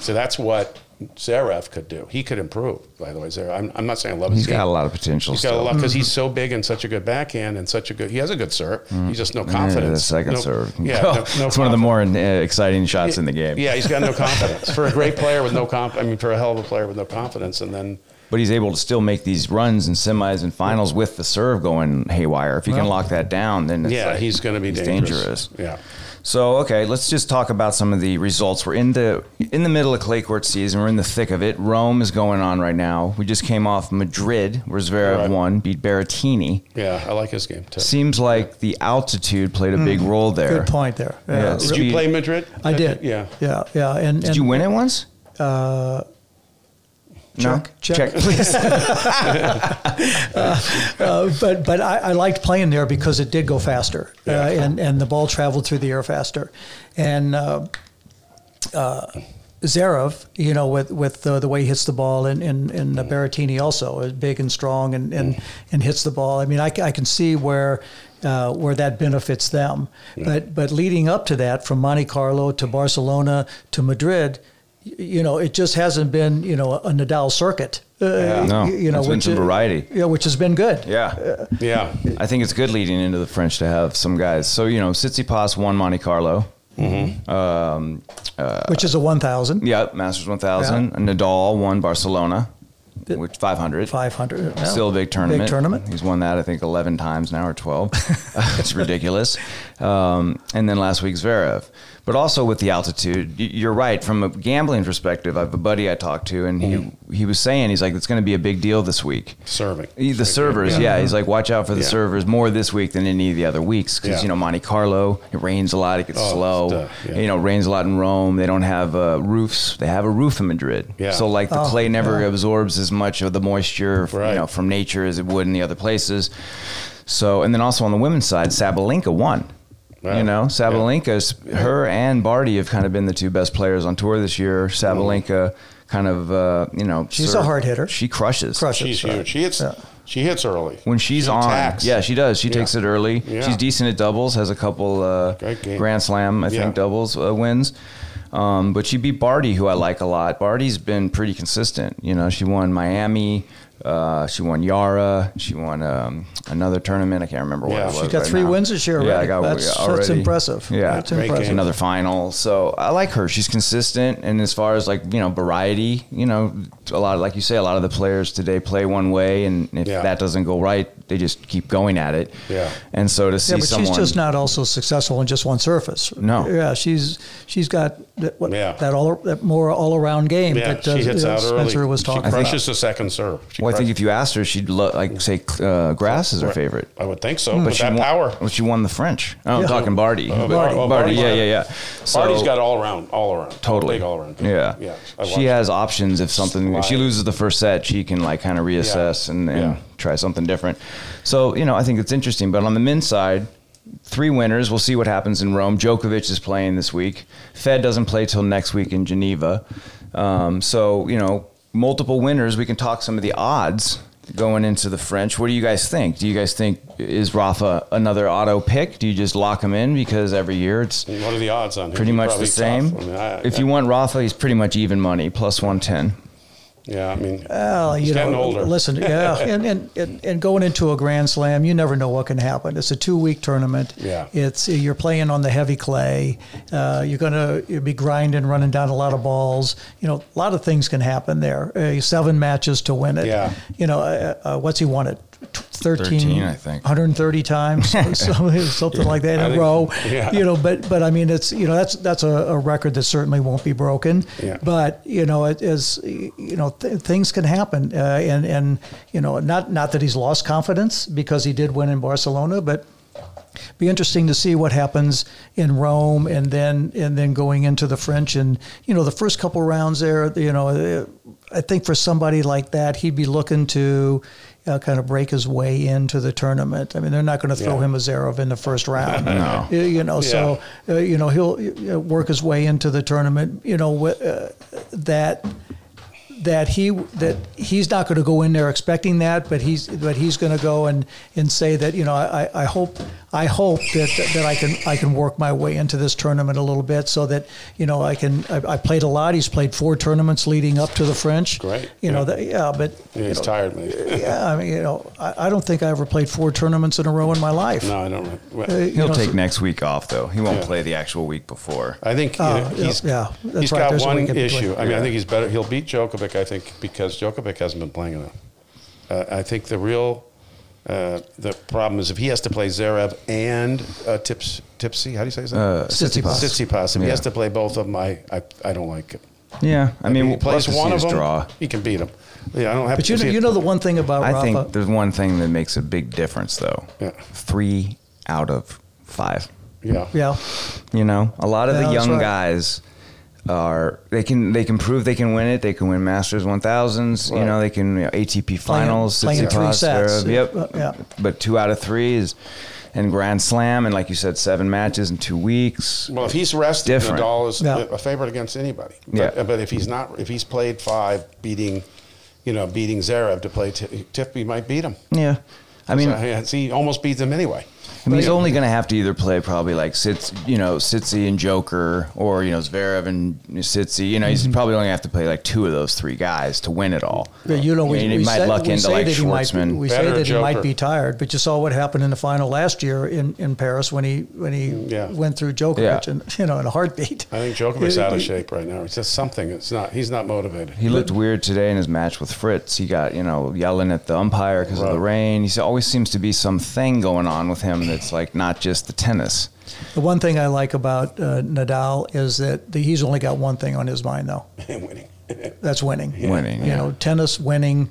So that's what Zarev could do. He could improve. By the way, Zarev. I'm, I'm not saying I love his He's game. got a lot of potential He's got a lot because he's so big and such a good backhand and such a good. He has a good serve. He's just no confidence. Yeah, the second No- serve. Yeah, no, no it's one of the more uh, exciting shots in the game. Yeah, he's got no confidence for a great player with no comp. I mean, for a hell of a player with no confidence, and then But he's able to still make these runs and semis and finals with the serve going haywire. If you can lock that down, then it's yeah, like- he's going to be he's dangerous. Yeah. So okay, let's just talk about some of the results. We're in the in the middle of clay court season. We're in the thick of it. Rome is going on right now. We just came off Madrid, where Zverev Right. won, beat Berrettini. Yeah, I like his game too. Seems like the altitude played a big role there. Good point there. Yeah, Did you play Madrid? I did. Yeah. Yeah. Yeah. And, Did you win it once? Uh, check, no? check. please. Uh, but but I, I liked playing there because it did go faster, uh, and and the ball traveled through the air faster, and uh, uh, Zarev, you know, with with uh, the way he hits the ball, and and, and uh, Berrettini also is big and strong and and, and hits the ball. I mean, I, I can see where. Uh, where that benefits them, but but leading up to that, from Monte Carlo to Barcelona to Madrid, you know, it just hasn't been you know a Nadal circuit. Uh, No, you know, it's been which some variety. yeah, which has been good. yeah. Yeah. I think it's good leading into the French to have some guys. So you know, Tsitsipas won Monte Carlo. Um, which is a 1,000, yeah, Masters 1000. Nadal won Barcelona, which 500. 500. yeah. Still a big tournament. Big tournament. He's won that I think 11 times now or 12. it's ridiculous. Um, and then last week Zverev. But also with the altitude, you're right. From a gambling perspective, I have a buddy I talked to, and he he was saying he's like it's going to be a big deal this week. Serving. He- The servers, yeah. He's like, watch out for the Yeah. servers more this week than any of the other weeks because Yeah. you know Monte Carlo, it rains a lot, it gets Oh, slow. yeah. You know, it rains a lot in Rome. They don't have uh, roofs. They have a roof in Madrid. Yeah. So like the Oh, clay never yeah. absorbs as much of the moisture, Right. you know, from nature as it would in the other places. So and then also on the women's side, Sabalenka won. You know, Sabalenka's her and Barty have kind of been the two best players on tour this year. Sabalenka kind of uh, you know She's a hard hitter. She crushes. Crushes. She's right. huge. She hits. Yeah. She hits early. When she's She on, attacks. yeah, she does. She Yeah. takes it early. Yeah. She's decent at doubles. Has a couple uh, Great. Grand Slam, I Yeah. think, doubles uh, wins. Um, but she beat Barty, who I like a lot. Barty's been pretty consistent. You know, she won Miami. Uh, she won Yarra. She won um, another tournament. I can't remember what Yeah. it was. She's She's got right three now. wins this year Yeah, I got that's, already. that's impressive. Yeah, That's impressive. another final. So I like her. She's consistent, and as far as like you know variety, you know, a lot of, like you say, a lot of the players today play one way, and if Yeah. that doesn't go right, they just keep going at it. Yeah. And so to see Yeah, but someone, she's just not also successful in just one surface. No. Yeah, she's she's got that, what, Yeah. that all that more all around game Yeah, that uh, she hits uh, out early. Spencer was She talking about. crushes the second serve. She well, I think if you asked her, she'd lo- like say uh, Grass is her favorite. I would think so. But With she that won, power. Well, she won the French. Oh, I'm Yeah. talking Barty. Oh, Barty, oh, Barty, yeah, yeah, yeah. So, Barty's got all around, all around, Totally. big all around. Yeah. yeah. She has it. options if something if she loses the first set, she can like kind of reassess Yeah. and, and try something different. So, you know, I think it's interesting. But on the men's side, three winners. We'll see what happens in Rome. Djokovic is playing this week. Fed doesn't play till next week in Geneva. Um, so, you know, multiple winners. We can talk some of the odds going into the French. What do you guys think? Do you guys think is Rafa another auto pick? Do you just lock him in because every year it's What are the odds on him? pretty much the same. I mean, I- if you want Rafa, he's pretty much even money, plus 110. Yeah, I mean, Well, he's you getting know, older. listen, yeah, and, and, and, going into a Grand Slam, you never know what can happen. It's a two week tournament. Yeah. it's you're playing on the heavy clay. Uh, you're gonna you'll be grinding, running down a lot of balls. You know, a lot of things can happen there. Uh, seven matches to win it. Yeah. You know, uh, uh, what's he it? 13, 13, I think. 130 times, something, something like that in I a think- row. yeah. You know, but but I mean, it's you know that's that's a, a record that certainly won't be broken. Yeah. But you know, it is you know th- things can happen, uh, and and you know not not that he's lost confidence because he did win in Barcelona, but be interesting to see what happens in Rome and then and then going into the French and you know the first couple rounds there you know uh, I think for somebody like that he'd be looking to uh, kind of break his way into the tournament. I mean, they're not going to throw Yeah. him a Zverev in the first round. No. You- You know, so uh, you know he'll uh, work his way into the tournament. You know wh- uh, that that he that he's not going to go in there expecting that, but he's but he's going to go and and say that you know I, I hope I hope that that I can I can work my way into this tournament a little bit so that you know I can I, I played a lot. He's played four tournaments leading up to the French. Great, You know yeah. that yeah, but Yeah, he's know, tired, man. Yeah, I mean you know I, I don't think I ever played four tournaments in a row in my life. No, I don't. Well, Uh, He'll know, take so- next week off though. He won't Yeah. play the actual week before. I think you Oh, know, yeah, he's yeah, that's he's right. got There's one week in between. issue. I mean, I think he's better. He'll beat Djokovic. I think because Djokovic hasn't been playing enough. Uh, I think the real uh, the problem is if he has to play Zarev and uh, Tips Tipsy. How do you say his name? Uh, Tsitsipas. Tsitsipas. If he has to play both of them, I I, I don't like it. Yeah, I mean, if he we'll plays have one of them, draw. he can beat him. Yeah, I don't have But to you know, you know the one thing about I Rafa. think there's one thing that makes a big difference though. Yeah. Three out of five. Yeah. yeah. You know, a lot of Yeah, the young right. guys are they can they can prove they can win it. They can win Masters 1000s. You know, they can you know, ATP finals. playing in three sets. Zverev, Yep. Uh, yeah. But two out of three is and Grand Slam and like you said, seven matches in two weeks. Well, if he's rested, Different. Nadal is Yeah. a favorite against anybody. Yeah. But, but if he's not, if he's played five, beating, you know, beating Zarev to play, T- Tiffy might beat him. Yeah. I mean, So, yeah, he almost beats him anyway. I mean, he's only going to have to either play probably like Sitz, you know, Sitsi and Joker, or you know, Zverev and Sitsi. You know, he's mm-hmm. probably only have to play like two of those three guys to win it all. Yeah, you know, I we, mean, he we might say, luck we into like that be- Schwartzman. we say Better that he might be tired, but you saw what happened in the final last year in, in Paris when he when he mm, Yeah. went through Djokovic Yeah. and you know in a heartbeat. I think Djokovic's out of shape right now. It's just something. It's not. He's not motivated. He looked weird today in his match with Fritz. He got, you know, yelling at the umpire because of the rain. He always seems to be some thing going on with him that's like not just the tennis. The one thing I like about uh, Nadal is that the, he's only got one thing on his mind though. winning. That's winning. Winning, You yeah. know, tennis winning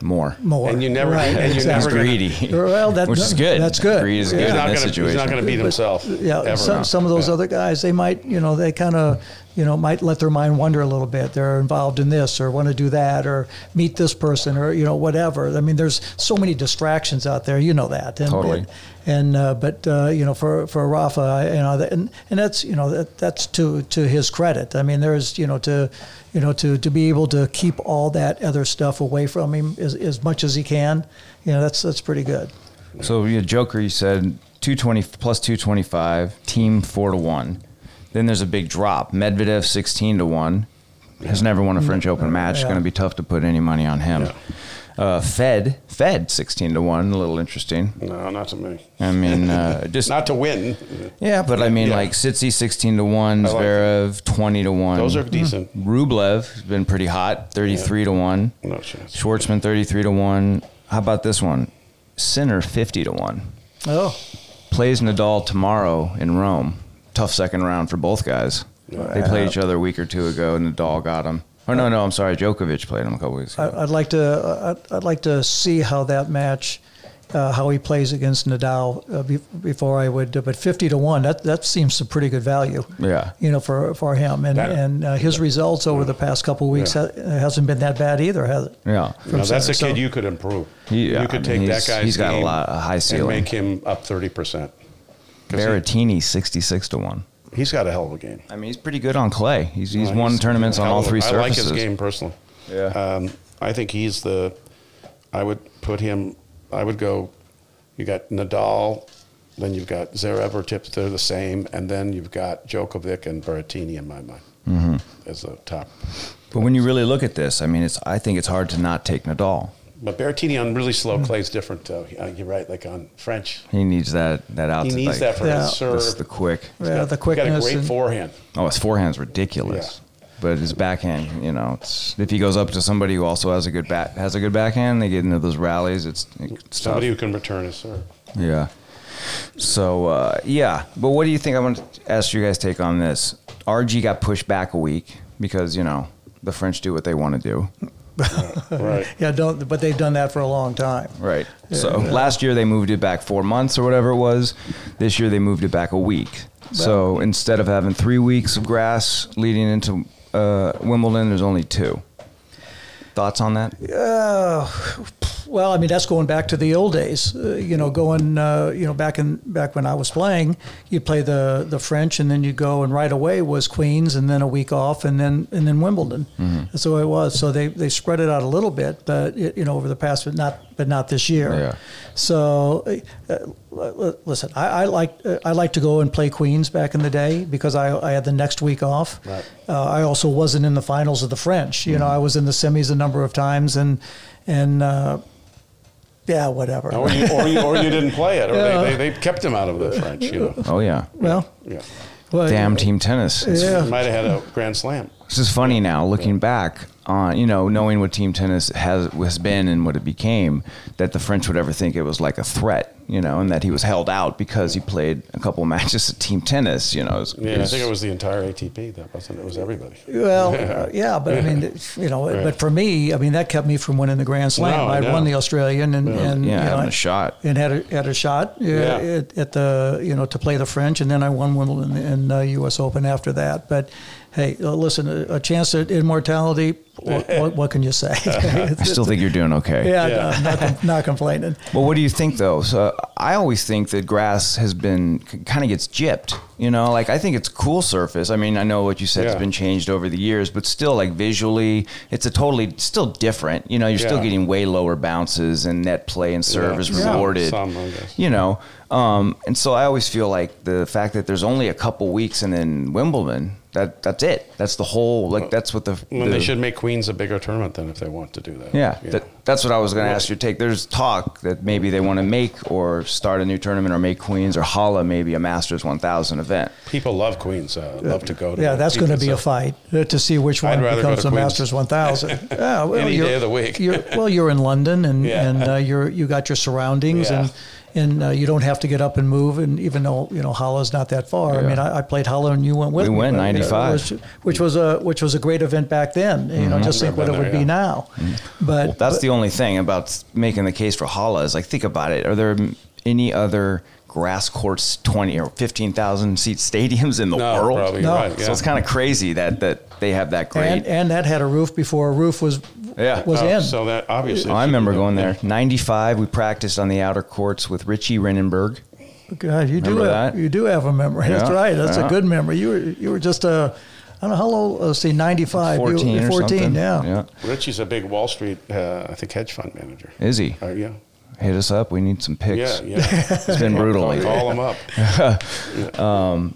More. more. And you never- Right, and you're He's never exactly. gonna- greedy. Well, that- which is good. that's good. Greed is Yeah. good He's in not this gonna. situation. He's not going to beat himself. Yeah, ever. some, some of those Yeah. other guys, they might, you know, they kind of, you know, might let their mind wander a little bit. They're involved in this or want to do that or meet this person or, you know, whatever. I mean, there's so many distractions out there, you know that. And, Totally. And, and uh, but, uh, you know, for, for Rafa, I- you know, and, and that's, you know, that, that's to, to his credit. I mean, there's, you know, to, you know, to, to be able to keep all that other stuff away from him as, as much as he can, you know, that's, that's pretty good. So yeah, Joker, you said two twenty plus two twenty five, team four to one. Then there's a big drop. Medvedev sixteen to one. Has never won a French Open match. Yeah. Going to be tough to put any money on him. Yeah. Uh, Fed, Fed sixteen to one. A little interesting. No, not to me. I mean, uh, just Not to win. yeah, but I mean, Yeah. like Sitsi sixteen to one, like Zverev twenty to one. Those are decent. Rublev has been pretty hot, thirty three to one. No chance. Schwartzman thirty three to one. How about this one? Sinner fifty to one Oh, plays Nadal tomorrow in Rome. Tough second round for both guys. They played each other a week or two ago, and Nadal got him. Oh no, no, I'm sorry. Djokovic played him a couple weeks ago. I- I'd like to I'd, I'd like to see how that match, uh, how he plays against Nadal uh, be, before I would. but fifty to one, that that seems a pretty good value. Yeah. you know, for for him and That- and uh, his results over the past couple of weeks Yeah. ha- hasn't been that bad either, has it? yeah, No, that's a kid so- you could improve. He- yeah, you could I mean, take that guy. guy's he's got a lot- a high and ceiling. make him up thirty percent. Berrettini sixty six to one. He's got a hell of a game. I mean, he's pretty good on clay. He's he's No, won tournaments on all three three I like his game personally. Yeah. Um, I think he's the. I would put him. I would go. You got Nadal, then you've got Zverev or Tips. They're the same, and then you've got Djokovic and Berrettini in my mind Mm-hmm. as the top. But when you really look at this, I mean, it's I think it's hard to not take Nadal. But Berrettini on really slow Mm. clay is different, though. Uh, You're right. Like on French, He needs that that out. he needs like, that for Yeah. his serve. this- the quick. He's Yeah, got- the he's quickness got a great and- forehand. Oh, his forehand's ridiculous. But his backhand, you know, it's, if he goes up to somebody who also has a good back has a good backhand, they get into those rallies. It's, it's Somebody tough. who can return his serve. Yeah. So uh, yeah, but what do you think? I want to ask you guys take on this. RG got pushed back a week because you know the French do what they want to do. Right. Yeah, don't. But they've done that for a long time. Right. So last year they moved it back four months or whatever it was. This year they moved it back a week. So instead of having three weeks of grass leading into uh, Wimbledon, there's only two. Thoughts on that? Uh, Well, I mean that's going back to the old days. Uh, you know, going uh, you know back in back when I was playing, you play the the French, and then you go and right away was Queens, and then a week off, and then and then Wimbledon. That's the way it was. So they, they spread it out a little bit, but it, you know over the past, but not but not this year. Yeah. So uh, uh, listen, I, I like uh, I like to go and play Queens back in the day because I, I had the next week off. Right. Uh, I also wasn't in the finals of the French. You know, I was in the semis a number of times, and and uh, yeah, whatever. Or you, or you, or you didn't play it, or Yeah. they, they, they kept him out of the French. You know, Oh yeah. well, yeah. well, Damn team tennis. It's- Yeah. Might have had a grand slam. This is funny now, looking back on you know knowing what team tennis has has been and what it became, that the French would ever think it was like a threat, you know, and that he was held out because he played a couple matches of team tennis, you know. Was- Yeah, it I think it was the entire ATP. That wasn't. It was everybody. Well, uh, yeah, but I mean, you know, but for me, I mean, that kept me from winning the Grand Slam. No, I I'd know. won the Australian and, and yeah, you know, having a shot. and had a had a shot uh, Yeah. at, at the you know to play the French, and then I won Wimbledon and uh, U.S. Open after that. But hey, uh, listen, a, a chance at immortality. What, what, what can you say? I still think you're doing okay. yeah, Yeah. no, not, not complaining. Well, what do you think though? So I always think that grass has been kind of gets gypped. You know, like I think it's cool surface. I mean, I know what you said has Yeah. been changed over the years, but still, like visually, it's a totally still different. You know, you're still getting way lower bounces and net play and serve is Yeah. rewarded. Some, I guess. You know, um, and so I always feel like the fact that there's only a couple weeks and then Wimbledon. That that's it. That's the whole. Like that's what the. Well, the they should make Queens a bigger tournament then if they want to do that. yeah, That, that's what I was going to ask your take. There's talk that maybe they want to make or start a new tournament or make Queens or Halle maybe a Masters 1000 event. People love Queens. Uh, love to go to. Yeah, that's going to People be a fight uh, to see which one becomes to the Masters 1000. Yeah, well, Any day of the week. you're, well, you're in London, and Yeah. and uh, you're you got your surroundings, Yeah. and and uh, you don't have to get up and move. And even though you know Halle's not that far, I mean, I, I played Hollow, and you went with We me. We went but, uh, 95. which, which was a which was a great event back then. You know, just think what it been would there, be yeah. now. But Well, that's but- the only thing about making the case for Halle is like, think about it. Are there any other grass courts, 20 or 15,000 seat stadiums in the No, world? probably No. right. So it's kind of crazy that, that they have that great. and and that had a roof before a roof was Yeah. was Oh, in. So that obviously. Oh, I remember going done. there. 95, we practiced on the outer courts with Richey Reneberg. God, you do have, that? you do have a memory. That's right. That's yeah. a good memory. You were you were just a I don't know how old. Let's see, ninety five. 14 you, or 14. Yeah. Yeah. Richey's a big Wall Street, uh, I think, hedge fund manager. Is he? Uh, yeah. Hit us up. We need some picks. Yeah, yeah. It's been brutal Call, lately. call him up.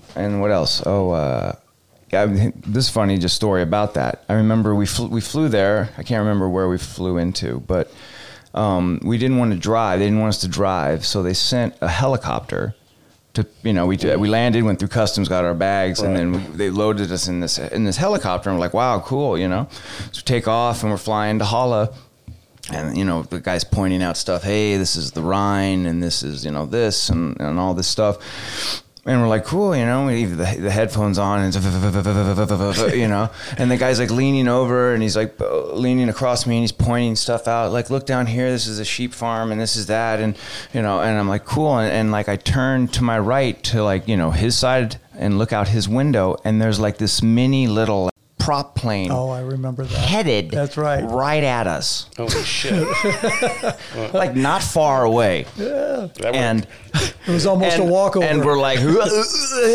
And what else? Oh, uh, yeah, I mean, this is funny just story about that. I remember we flew, we flew there. I can't remember where we flew into, but um, we didn't want to drive. They didn't want us to drive, so they sent a helicopter to you know we we landed, went through customs, got our bags, and then we, they loaded us in this in this helicopter. And we're like, wow, cool, you know. So we take off and we're flying to Halle. And you know the guy's pointing out stuff. Hey, this is the Rhine, and this is you know this, and, and all this stuff. And we're like, cool, you know. We leave the, the headphones on, and you know. And the guy's like leaning over, and he's like leaning across me, and he's pointing stuff out. Like, look down here. This is a sheep farm, and this is that, and you know. And I'm like, cool. And, and like I turn to my right to like you know his side and look out his window, and there's like this mini little prop plane Oh, I remember that. headed That's right. right at us Holy shit. like not far away Yeah. and It was almost and, a walkover. and we're like uh,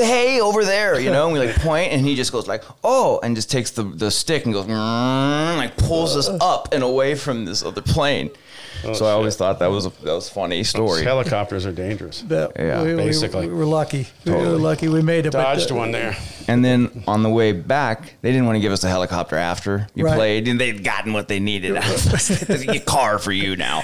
hey over there you know and we like point and he just goes like oh and just takes the, the stick and goes like pulls us up and away from this other plane so I always thought that was a that was a funny story Helicopters are dangerous. But Yeah, we, we- basically. we, were lucky. We were lucky we made it. but, Dodged uh, one there. And then on the way back, they didn't want to give us a helicopter after you Right. played, and they'd gotten what they needed. out of us. There's a car for you now.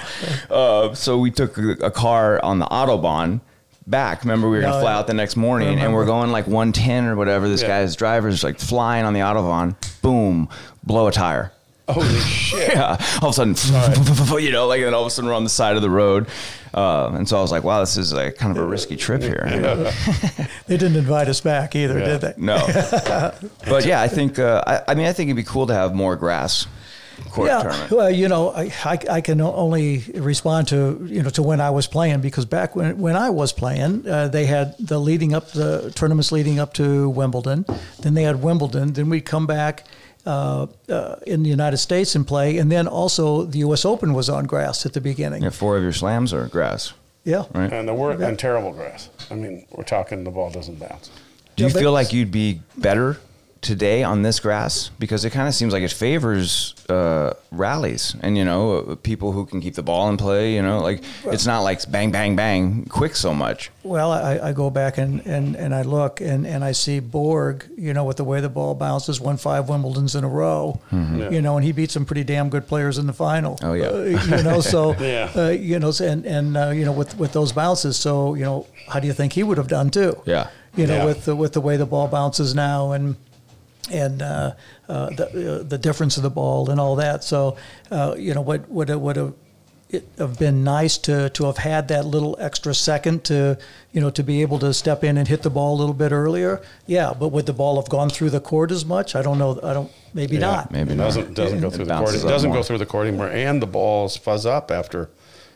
Uh, so we took a, a car on the autobahn back. Remember, we were gonna Oh, fly yeah. out the next morning, and we're going like 110 or whatever. This Yeah. guy's driver's like flying on the autobahn. Boom, blow a tire. Holy shit. Yeah, all of a sudden, you know, like, and all of a sudden we're on the side of the road. Uh, and so I was like, wow, this is like kind of a risky trip here. you? They didn't invite us back either, Yeah. did they? No, but yeah, I think uh, I, I mean I think it'd be cool to have more grass court yeah, tournament. well, you know, I, I, I can only respond to you know to when I was playing because back when when I was playing, uh, they had the leading up the tournaments leading up to Wimbledon, then they had Wimbledon, then we'd come back uh, uh, in the United States in play, and then also the U.S. Open was on grass at the beginning. Yeah, four of your slams are grass. Yeah, Right. And the wor- and terrible grass. I mean, we're talking the ball doesn't bounce. Do you Yeah, feel like you'd be better today on this grass because it kind of seems like it favors uh, rallies and you know uh, people who can keep the ball in play. You know, like it's not like bang bang bang quick so much. Well, I, I go back and, and, and I look and, and I see Borg, you know, with the way the ball bounces, won five Wimbledons in a row, you know, and he beat some pretty damn good players in the final. Mm-hmm. Oh, yeah. Uh, you know, so, Yeah. uh, you know, and, and uh, you know, with, with those bounces, so, you know, how do you think he would have done too? Yeah. You know, Yeah. with the, with the way the ball bounces now and, and uh, uh, the uh, the difference of the ball and all that. So, uh, you know, what would would have it have been nice to to have had that little extra second to you know to be able to step in and hit the ball a little bit earlier. Yeah, but would the ball have gone through the court as much? I don't know. I don't. Maybe not. maybe it not. doesn't doesn't go It through the court. It doesn't more. go through the court anymore, and the balls fuzz up after,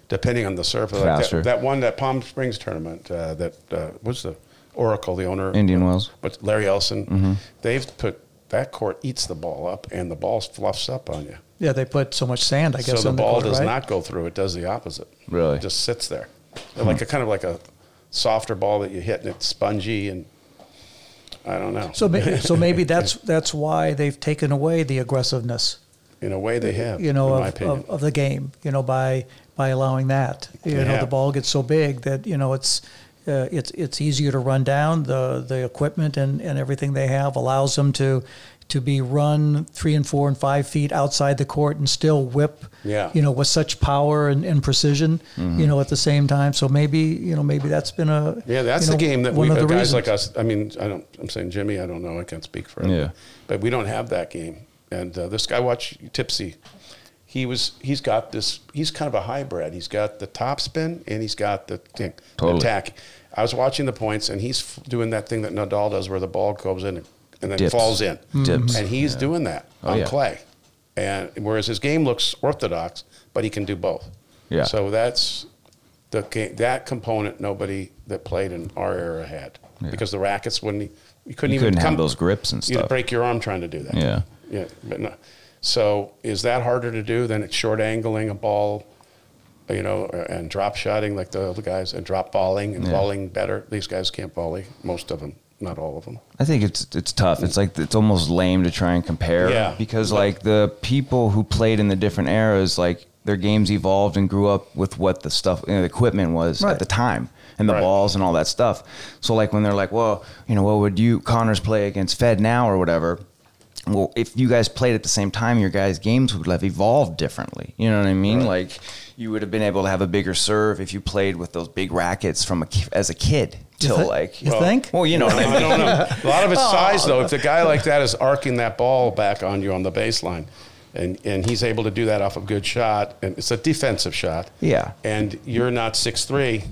depending on the surface. Like Faster. that, that one, that Palm Springs tournament, uh, that uh, was the Oracle, the owner, Indian Wells. but Larry Ellison, Mm-hmm. they've put that court eats the ball up, and the ball fluffs up on you. Yeah, they put so much sand. I guess so the on ball court, does right? not go through; it does the opposite. Really? it just sits there, like a kind of like a softer ball that you hit, and it's spongy, and I don't know. So, ma- so maybe that's that's why they've taken away the aggressiveness. in a way, they have. you know, in my of, opinion. of, of the game, you know, by by allowing that. You know, Yeah. the ball gets so big that you know it's uh, it's it's easier to run down. The the equipment and, and everything they have allows them to to be run three and four and five feet outside the court and still whip. Yeah. You know, with such power and, and precision. Mm-hmm. You know, at the same time. So maybe you know maybe that's been a Yeah, that's you know, the game that one we of uh, the guys reasons. like us. I mean, I don't. I'm saying Jimmy. I don't know. I can't speak for him. Yeah. But we don't have that game. And uh, this guy, watch Tipsy. He was. He's got this. He's kind of a hybrid. He's got the top spin and he's got the thing, Totally. attack. I was watching the points and he's f- doing that thing that Nadal does, where the ball goes in and, and then Dips. falls in. Dips. And he's doing that Oh, on yeah. clay. And whereas his game looks orthodox, but he can do both. Yeah. So that's the game, that component nobody that played in our era had because the rackets wouldn't you couldn't You even couldn't have those grips and stuff. You'd break your arm trying to do that. Yeah. Yeah. But no. So is that harder to do than it's short angling a ball, you know, and drop shotting like the other guys and drop balling and Yeah. balling better? These guys can't volley. Most of them, not all of them. I think it's it's tough. It's like it's almost lame to try and compare. Yeah. Because like the people who played in the different eras, like their games evolved and grew up with what the stuff, you know, the equipment was Right. at the time, and the Right. balls and all that stuff. So like when they're like, well, you know, what would you Connors play against Fed now or whatever? Well, if you guys played at the same time, your guys' games would have evolved differently. You know what I mean? Like you would have been able to have a bigger serve if you played with those big rackets from a as a kid till thi- like you think? Well, you know what I mean. I don't know. A lot of it's size, though. If the guy like that is arcing that ball back on you on the baseline, and, and he's able to do that off a good shot, and it's a defensive shot. Yeah. And you're not six three,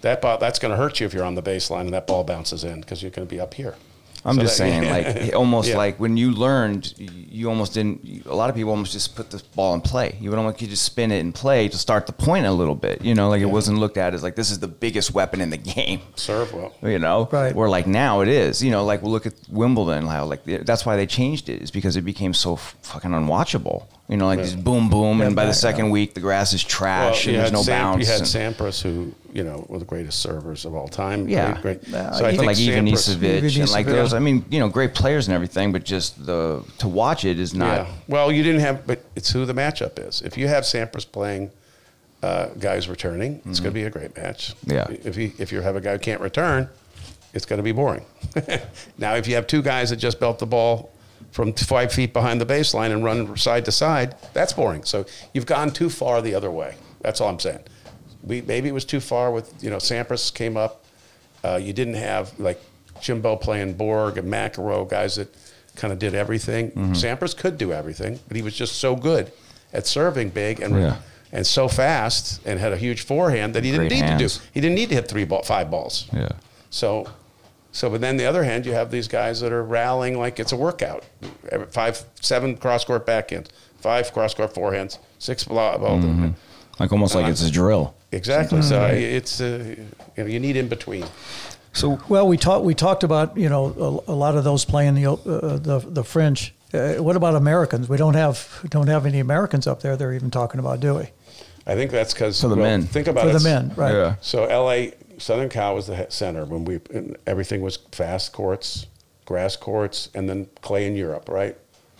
that ball that's going to hurt you if you're on the baseline and that ball bounces in because you're going to be up here. I'm So just that- saying, like almost Yeah. like when you learned, you almost didn't. A lot of people almost just put the ball in play. You would almost you just spin it and play to start the point a little bit. You know, like it wasn't looked at as like this is the biggest weapon in the game. serve well. You know, Right. Or like now it is. You know, like we'll look at Wimbledon. How like that's why they changed it is because it became so f- fucking unwatchable. You know, like just boom, boom, and by the second week the grass is trash you and there's no Sam- bounce. You had Sampras, who you know were the greatest servers of all time. Yeah. great. great. Uh, So I even think like Sampras, Ivanisevic and like those. I mean, you know, great players and everything, but just the to watch it is not. Yeah. Well, you didn't have, but it's who the matchup is. If you have Sampras playing uh, guys returning, it's going to be a great match. Mm-hmm. Yeah. If you if you have a guy who can't return, it's going to be boring. now, if you have two guys that just belt the ball from five feet behind the baseline and run side to side, that's boring. So you've gone too far the other way. That's all I'm saying. We maybe it was too far with you know Sampras came up. Uh, you didn't have like Jimbo playing Borg and McEnroe, guys that kind of did everything. Mm-hmm. Sampras could do everything, but he was just so good at serving big and Yeah. and so fast and had a huge forehand that he didn't need hands. to do. He didn't need to hit three ball, five balls. Yeah. So, so but then the other hand, you have these guys that are rallying like it's a workout. Five, seven cross court backhands, five cross court forehands, six blah, blah, Mm-hmm. Like almost like it's a drill. Exactly. So it's uh, you know you need in between. So Well, we talked we talked about you know a, a lot of those playing the uh, the the French uh, what about Americans? We don't have don't have any Americans up there. They're even talking about, do we? I think that's because For the men. Think about For it. the men, right? Yeah. So L.A. Southern Cal was the center when we everything was fast courts, grass courts, and then clay in Europe, right?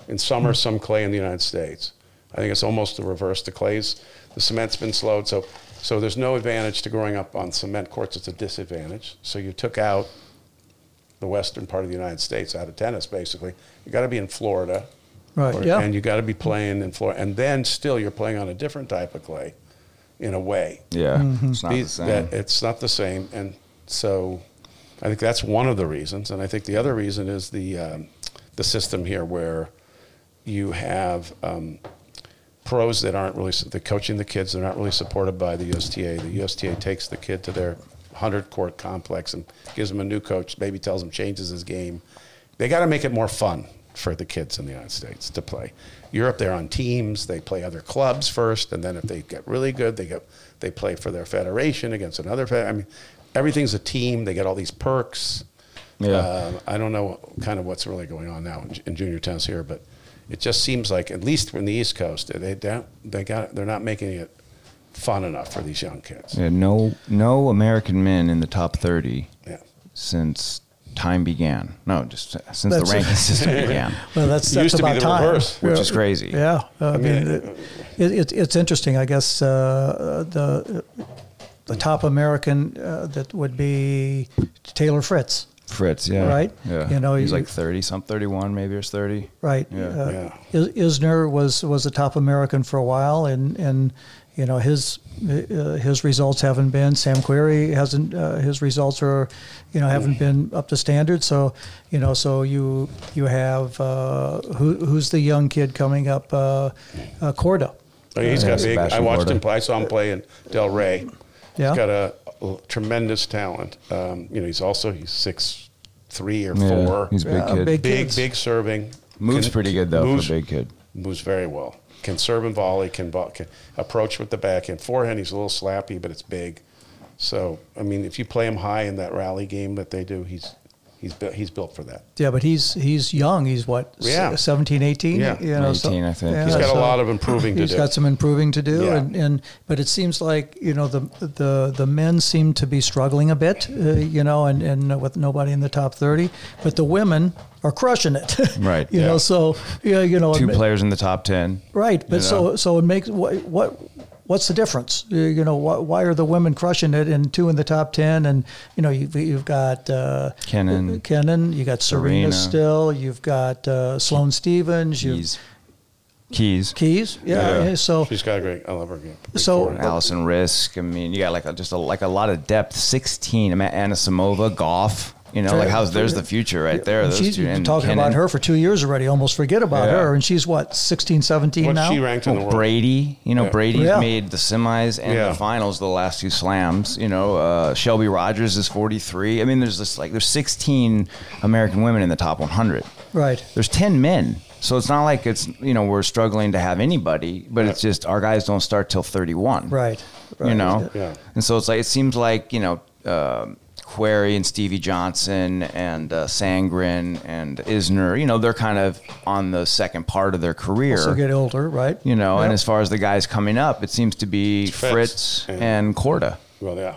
In summer, some clay in the United States. I think it's almost the reverse. The clays, the cement's been slowed, so so there's no advantage to growing up on cement courts. It's a disadvantage. So you took out the western part of the United States out of tennis, basically. You got to be in Florida, Right. or- yeah. and you got to be playing in Florida, and then still you're playing on a different type of clay, in a way. Yeah, Mm-hmm. it's not the same. that it's not the same, and so I think that's one of the reasons. And I think the other reason is the um, the system here, where you have um, pros that aren't really they're coaching the kids. They're not really supported by the USTA. The USTA takes the kid to their hundred court complex and gives them a new coach. Maybe tells him changes his game. They got to make it more fun for the kids in the United States to play. Europe, they're on teams. They play other clubs first, and then if they get really good, they get they play for their federation against another. Fed- I mean, everything's a team. They get all these perks. Yeah. Um, I don't know kind of what's really going on now in, in junior tennis here, but it just seems like at least in the East Coast, they don't, they got they're not making it fun enough for these young kids. Yeah, no, no American men in the top thirty Yeah. since time began. No, just since That's- the ranking system began, Well, that's, that's used to be about the time. reverse, which Yeah. is crazy. Yeah, uh, I, mean, mean, it, it, it, it's interesting. I guess uh, the the top American uh, that would be Taylor Fritz, Fritz, yeah, Right? Yeah, You know, he's you- like thirty, some thirty-one, maybe or thirty. right? Yeah. Uh, Yeah. Isner was was the top American for a while, and and you know his uh, his results haven't been. Sam Querrey hasn't. Uh, his results are, you know, haven't been up to standard. So you know, so you you have uh, who who's the young kid coming up, uh, uh, Korda. Oh, he's Yeah, got big. I watched Korda. him play. I saw him play in Delray. Yeah. He's got a, a tremendous talent. Um, you know, he's also he's six three or Yeah, four. he's a big Yeah, kid. big- big, big serving. Moves Can- pretty good though moves, for a big kid. Moves very well. Can serve and volley. Can, can approach with the backhand. Forehand, he's a little slappy, but it's big. So I mean, if you play him high in that rally game that they do, he's he's built, he's built for that. Yeah, but he's he's young. He's what, Yeah. 17, 18? Yeah. You know, so- I think. yeah, He's got so a lot of improving to He's do. got some improving to do, Yeah. and, and but it seems like you know the the the men seem to be struggling a bit, uh, you know, and and with nobody in the top thirty, but the women are crushing it, Right, you yeah. know, so yeah, you know, Two ma- players in the top ten. right, but you so so it makes what what. What's the difference? You know, why, why are the women crushing it and two in the top ten? And you know, you've, you've got uh, Kenin. Kenin, you got Serena, Serena. still, you've got uh, Sloane Stevens, you've Keys, Keys, Keys, yeah. Yeah. So She's got a great. I love her game. So- Alison Riske. I mean, you got like a, just a, like a lot of depth. Sixteen. I mean, Anisimova, golf. You know, like how's there's the future right there. And Those she's two. been talking Kenin. about her for two years already. Almost forget about Yeah. her. And she's what, 16, 17 What's now? she ranked in the world? Brady, you know, Yeah. Brady's Yeah. made the semis and Yeah. the finals the last two slams. You know, uh, Shelby Rogers is 43. I mean, there's this like there's 16 American women in the top 100. Right. There's 10 men, so it's not like it's you know we're struggling to have anybody, but it's just our guys don't start till 31. Right. You know, Yeah. and so it's like it seems like you know. Um, Querrey and Stevie Johnson and uh, Sandgren and Isner, you know, they're kind of on the second part of their career Also get older, right? you know. And as far as the guys coming up, it seems to be Fritz Fritz, and- and Korda. Well, yeah.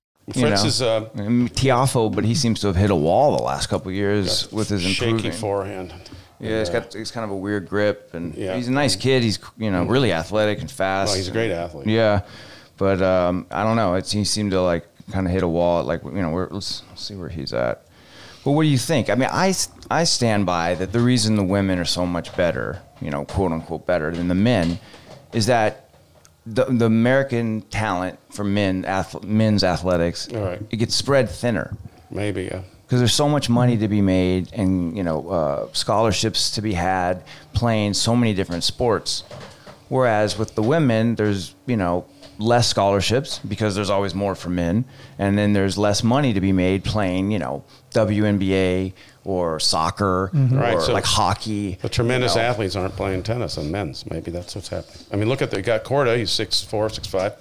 Fritz know? is uh, And Tiafoe, but he seems to have hit a wall the last couple of years with his shaky improving. forehand. Yeah, he's got he's kind of a weird grip, and Yeah. he's a nice kid. He's you know really athletic and fast. Oh, he's a great athlete. Yeah, but um, I don't know. It's, he seemed to like kind of hit a wall. At, like you know, we're, let's see where he's at. But what do you think? I mean, I I stand by that. The reason the women are so much better, you know, quote unquote better than the men, is that the the American talent for men ath- men's athletics All right. it gets spread thinner Maybe, yeah. because there's so much money to be made and you know uh, scholarships to be had playing so many different sports whereas with the women there's you know less scholarships because there's always more for men and then there's less money to be made playing you know WNBA or soccer Right, or so like hockey The tremendous you know. athletes aren't playing tennis and men's. Maybe that's what's happening. I mean, look at the got Korda. He's six four, six five,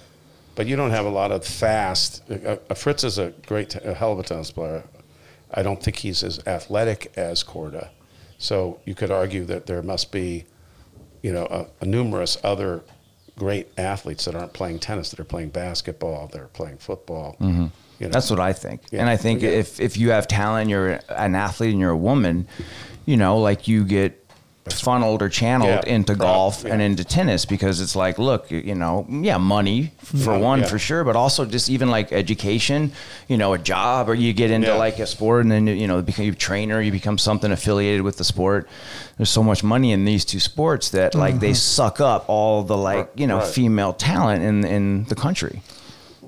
but you don't have a lot of fast. Uh, uh, Fritz is a great, a hell of a tennis player. I don't think he's as athletic as Korda. So you could argue that there must be, you know, a, a numerous other great athletes that aren't playing tennis, that are playing basketball, they're playing football. You know. Mm-hmm. That's what I think. Yeah. And I think Yeah. if if you have talent, you're an athlete, and you're a woman, you know, like you get funneled or channeled Yeah, into right, golf and into tennis because it's like, look, you know, yeah, money for Yeah, one yeah. for sure, but also just even like education, you know, a job, or you get into Yeah. like a sport and then you know become you trainer, you become something affiliated with the sport. There's so much money in these two sports that like they mm-hmm. suck up all the like you know right. female talent in in the country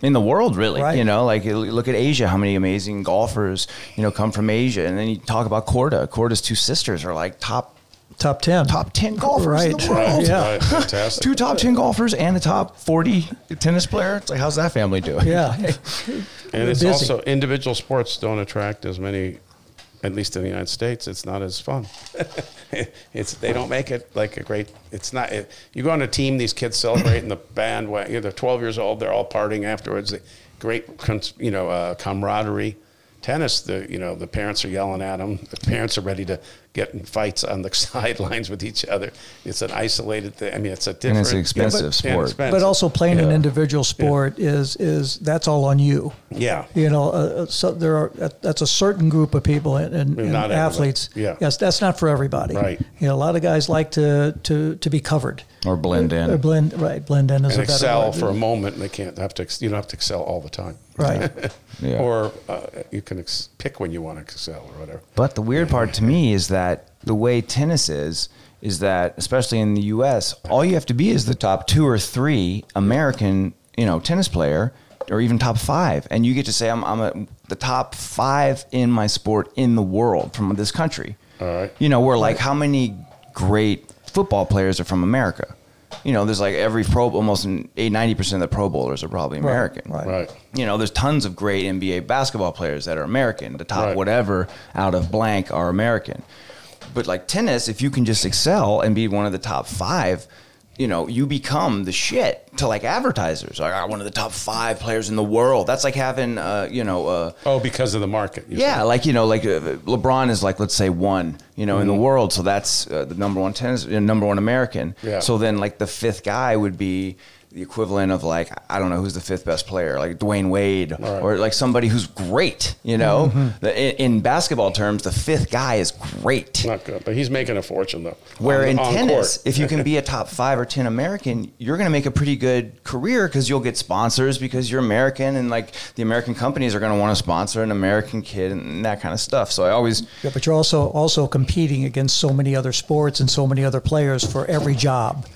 in the world really Right. you know like look at asia how many amazing golfers you know come from asia and then you talk about korda korda's two sisters are like top Top ten. top 10 golfers in Right. the world Right, Yeah. right, fantastic. two top 10 golfers and the top 40 tennis player it's like how's that family doing Yeah. And it's busy. also individual sports don't attract as many, at least in the United States. It's not as fun. it's they don't make it like a great. It's not. It, you go on a team, these kids celebrate in the band. wa- you know, They're 12 years old. They're all partying afterwards. They, great, you know, uh, camaraderie. Tennis, the you know the parents are yelling at them. The parents are ready to get in fights on the sidelines with each other. It's an isolated thing. I mean, it's a different. And it's an expensive Yeah, sport. expensive. But also playing an individual sport is is that's all on you. yeah, You know, uh, uh, so there are that- that's a certain group of people and, and, and Not everybody. athletes. Yeah. Yes, that's not for everybody. Right. You know, a lot of guys like to to to be covered. or blend in Or blend right. Blend in is and a better excel word. for a moment. And they can't have to. You don't have to excel all the time. Right. Yeah. Or uh, you can ex- pick when you want to excel or whatever. But the weird part to me is that the way tennis is, is that especially in the U.S., all you have to be is the top two or three American, you know, tennis player, or even top five, and you get to say I'm, I'm a, the top five in my sport in the world from this country. All right. You know, we're like how many great football players are from America? You know, there's like every pro, almost 90 percent of the Pro Bowlers are probably American. right. Right. You know, there's tons of great NBA basketball players that are American. The top Right. whatever out of blank are American. But like tennis, if you can just excel and be one of the top five, you know, you become the shit to like advertisers. Like, I'm one of the top five players in the world. That's like having, uh, you know, uh, Oh, because of the market. yeah, like you know, like uh, LeBron is like let's say one, you know, in the world. So that's uh, the number one tennis, uh, number one American. Yeah. So then like the fifth guy would be the equivalent of like I don't know who's the fifth best player, like Dwyane Wade, Right. or like somebody who's great. You know, mm-hmm. The- in, in basketball terms, the fifth guy is great. Not good, but he's making a fortune though. Where on- in on tennis, court. if you can be a top five or ten American, you're going to make a pretty good career because you'll get sponsors because you're American, and like the American companies are going to want to sponsor an American kid and that kind of stuff. So I always, Yeah, but you're also also competing against so many other sports and so many other players for every job.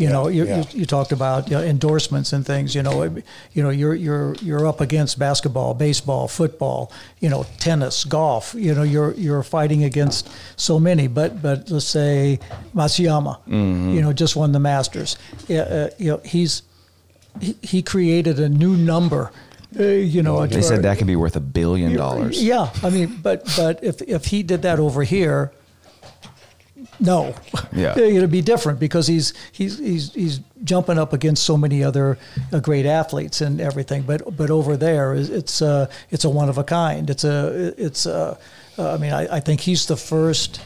You know, you, yeah. you, you talked about you know, endorsements and things. You know, it- you know, you're you're you're up against basketball, baseball, football. You know, tennis, golf. You know, you're you're fighting against so many. But but let's say Matsuyama, you know, just won the Masters. Yeah, uh, you know, he's he, he created a new number. Uh, you know, they said that could be worth a billion dollars. yeah, I mean, but but if if he did that over here, no, Yeah. it'd be different because he's he's he's he's jumping up against so many other uh, great athletes and everything. But but over there, it's uh, it's a one of a kind. It's a it's uh, uh, I mean, I, I think he's the first.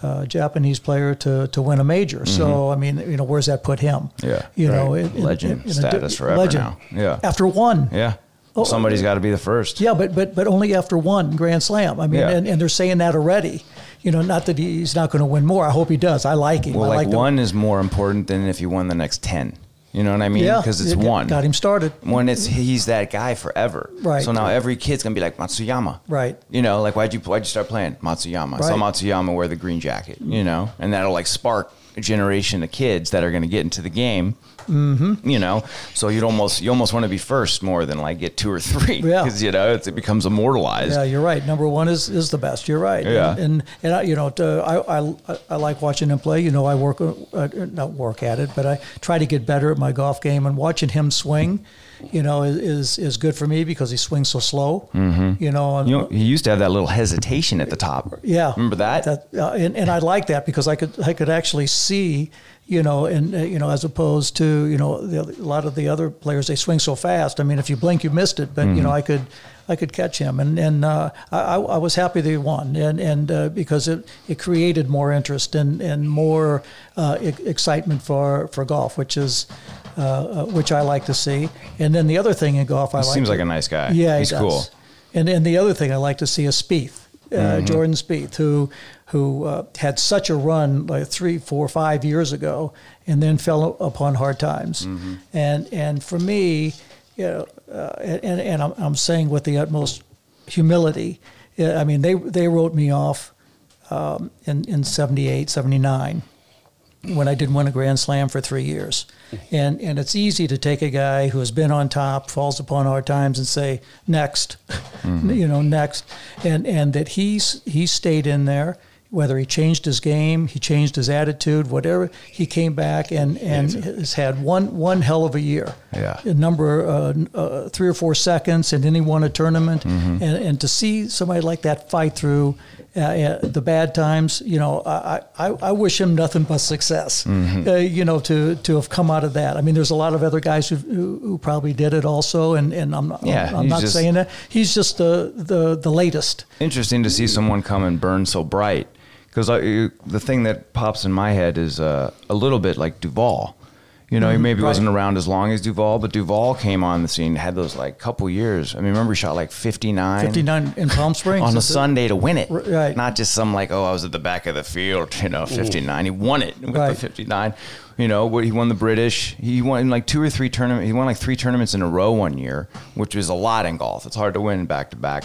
Uh, Japanese player to, to win a major. So I mean, you know, where's that put him? Mm-hmm. Yeah. you know, Right. in- in- Legend in a status forever now. Yeah. after one. Yeah. Oh, Somebody's got to be the first. Yeah, but but but only after one Grand Slam. I mean, Yeah. and, and they're saying that already. You know, not that he's not going to win more. I hope he does. I like him. Well, I like, the- one is more important than if you won the next ten. You know what I mean? Yeah, because it's it one. got him started. When it's he's that guy forever. Right. So now every kid's gonna be like Matsuyama. Right. You know, like why'd you why'd you start playing Matsuyama? I saw Matsuyama wear the green jacket. You know, and that'll like spark a generation of kids that are gonna get into the game. Mm-hmm. You know, so you'd almost you almost want to be first more than like get two or three. Yeah. Because you know it's, it becomes immortalized. Yeah, you're right. Number one is, is the best. You're right. Yeah. And and, and I, you know, to, I, I I like watching him play. You know, I work uh, not work at it, but I try to get better at my golf game. And watching him swing, you know, is is, is good for me because he swings so slow. Mm-hmm. You know, and, You know, he used to have that little hesitation at the top. yeah, Remember that? That uh, and, and I like that because I could I could actually see, you know, and uh, you know, as opposed to you know the, a lot of the other players they swing so fast. I mean, if you blink, you missed it. But you Mm-hmm. know, I could I could catch him, and and uh, I, I was happy that he won, and and uh, because it it created more interest and and more uh, excitement for for golf, which is. Uh, uh, which I like to see, and then the other thing in golf, I He like seems to- like a nice guy. Yeah, he He's does. cool. And and the other thing I like to see is Spieth, uh, Mm-hmm. Jordan Spieth, who who uh, had such a run like three, four, five years ago, and then fell upon hard times. Mm-hmm. And and for me, you know, uh, and and I'm, I'm saying with the utmost humility. I mean, they they wrote me off um, in in 78, 79 when I didn't win a Grand Slam for three years. And and it's easy to take a guy who has been on top, falls upon hard times, and say next, you know, next, and and that he's he stayed in there. Whether he changed his game, he changed his attitude, whatever, he came back and, and has had one one hell of a year. Yeah. a number uh, uh, three or four seconds, and then he won a tournament. And, and to see somebody like that fight through uh, uh, the bad times, you know, I, I, I wish him nothing but success. Uh, you know, to to have come out of that. I mean, there's a lot of other guys who who, who probably did it also, and, and I'm not, Yeah, I'm he's not just- saying that he's just the the the latest. interesting to see someone come and burn so bright. Because the thing that pops in my head is uh, a little bit like Duval. You know, he maybe right. wasn't around as long as Duval, but Duval came on the scene, had those like couple years. I mean, remember he shot like 59, 59 in Palm Springs on a Is it- Sunday to win it. Right. Not just some like, oh, I was at the back of the field, you know, 59. He won it with Right. the 59. You know, he won the British. He won like two or three tournaments. He won like three tournaments in a row one year, which was a lot in golf. It's hard to win back to back.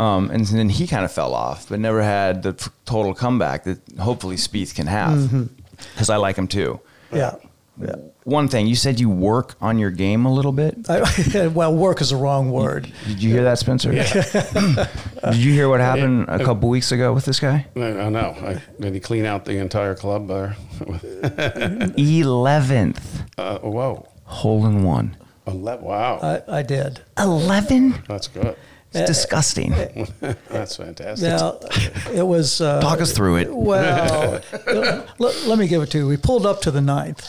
Um, and then he kind of fell off, but never had the f- total comeback that hopefully Spieth can have. Mm-hmm. Because I like him too. Yeah. Yeah. One thing you said you work on your game a little bit. I, well, work is a wrong word. Did you hear that, Spencer? Did you hear what happened a couple weeks ago with this guy? I, I know. I, did he clean out the entire club there? Eleventh uh, whoa. hole in one. Ele- wow. I, I did. Eleven. That's good. It's disgusting. That's fantastic. Now, it was. Uh, Talk us through it. Well, let, let me give it to you. We pulled up to the ninth.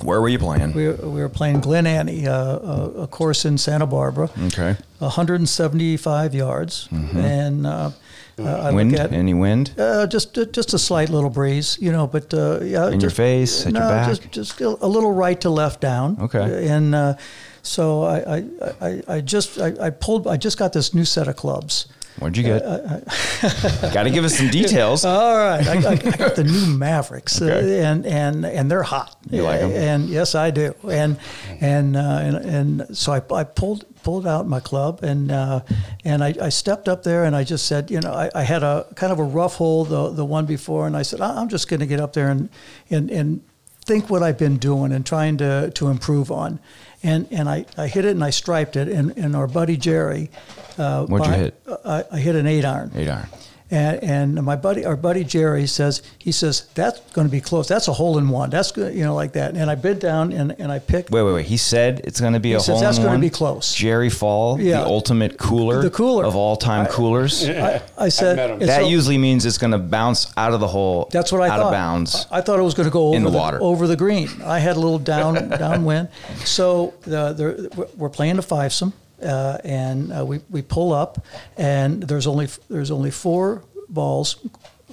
Where were you playing? We were, we were playing Glen Annie, uh, a, a course in Santa Barbara, Okay. 175 yards, and uh, uh, I Wind? at Any wind? uh, just uh, just a slight little breeze, you know, but uh, yeah, In your face, at no, your back? just just a little right to left down. Okay. and uh, so I I, I, I just I, I pulled I just got this new set of clubs. Where'd you get? Got to give us some details. All right, I, I, I got the new Mavriks, Okay. uh, and and and they're hot. You like 'em? And yes, I do. And and uh, and, and so I, I pulled pulled out my club and uh, and I, I stepped up there and I just said, you know, I, I had a kind of a rough hole the the one before, and I said, I'm just going to get up there and and and think what I've been doing and trying to to improve on. And and I, I hit it and I striped it and, and our buddy Jerry. Uh, What'd you hit? I, I hit an eight iron. Eight iron. And, and my buddy, our buddy Jerry says, he says that's going to be close. That's a hole in one. That's good, you know, like that. And I bid down and, and I picked. Wait, wait, wait. He said it's going to be a says hole that's gonna be close. Jerry Fall, Yeah. the ultimate cooler, The cooler. of all time coolers. I, I said met him. it's That a- usually means it's going to bounce out of the hole. That's what I out thought. of bounds. I, I thought it was going to go over In the water. over the green. I had a little down downwind, so the, the, we're playing a fivesome, uh, and uh, we, we pull up, and there's only there's only four balls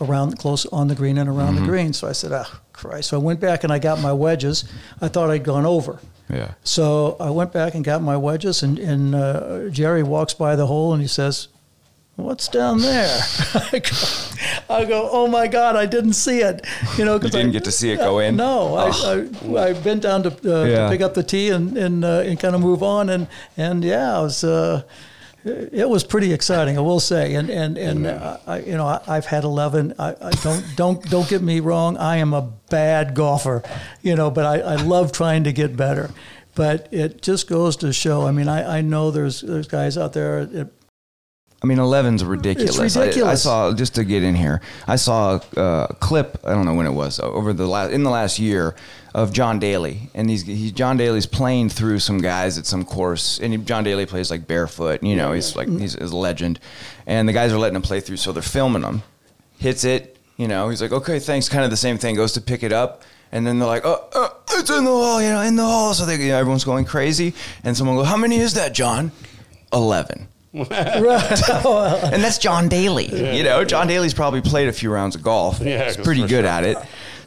around close on the green and around Mm-hmm. the green. So I said, "Ah, Christ!" So I went back and I got my wedges. I thought I'd gone over. Yeah. So I went back and got my wedges, and, and uh, Jerry walks by the hole and he says, What's down there? I go, I go, oh my God, I didn't see it. You know, because didn't I, get to see it go in? No, I, I, I bent down to, uh, Yeah. to pick up the tee and and, uh, and kind of move on, and and yeah, it was. Uh, it was pretty exciting, I will say, and and and uh, I, you know I, I've had eleven. I, I don't don't don't get me wrong. I am a bad golfer, you know, but I, I love trying to get better. But it just goes to show. I mean, I, I know there's there's guys out there. I mean, 11's ridiculous. It's I- I, saw just to get in here. I saw a clip. I don't know when it was over the last in the last year of John Daly, and he's he, John Daly's playing through some guys at some course, and he, John Daly plays like barefoot. You know, he's like he's, he's a legend, and the guys are letting him play through, so they're filming him. Hits it, you know. He's like, okay, thanks. Kind of the same thing. Goes to pick it up. And then they're like, oh, uh, it's in the hole, you know, in the hole. So they, you know, everyone's going crazy. And someone goes, how many is that, John? 11 and that's John Daly. You know, John Daly's probably played a few rounds of golf. Yeah, he's pretty good sure. at it.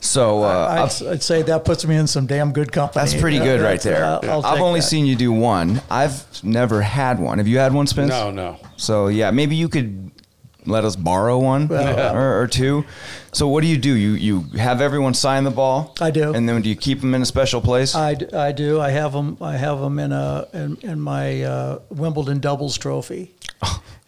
So uh, I'd, I'd say that puts me in some damn good company. that's pretty good right there. I'll- I'll I've only that. seen you do one. I've never had one. Have you had one, Spence? No, no. So yeah, maybe you could let us borrow one or, or two. So what do you do? You you have everyone sign the ball. I do. And then do you keep them in a special place? I, I do. I have them. I have them in a in, in my uh, Wimbledon doubles trophy.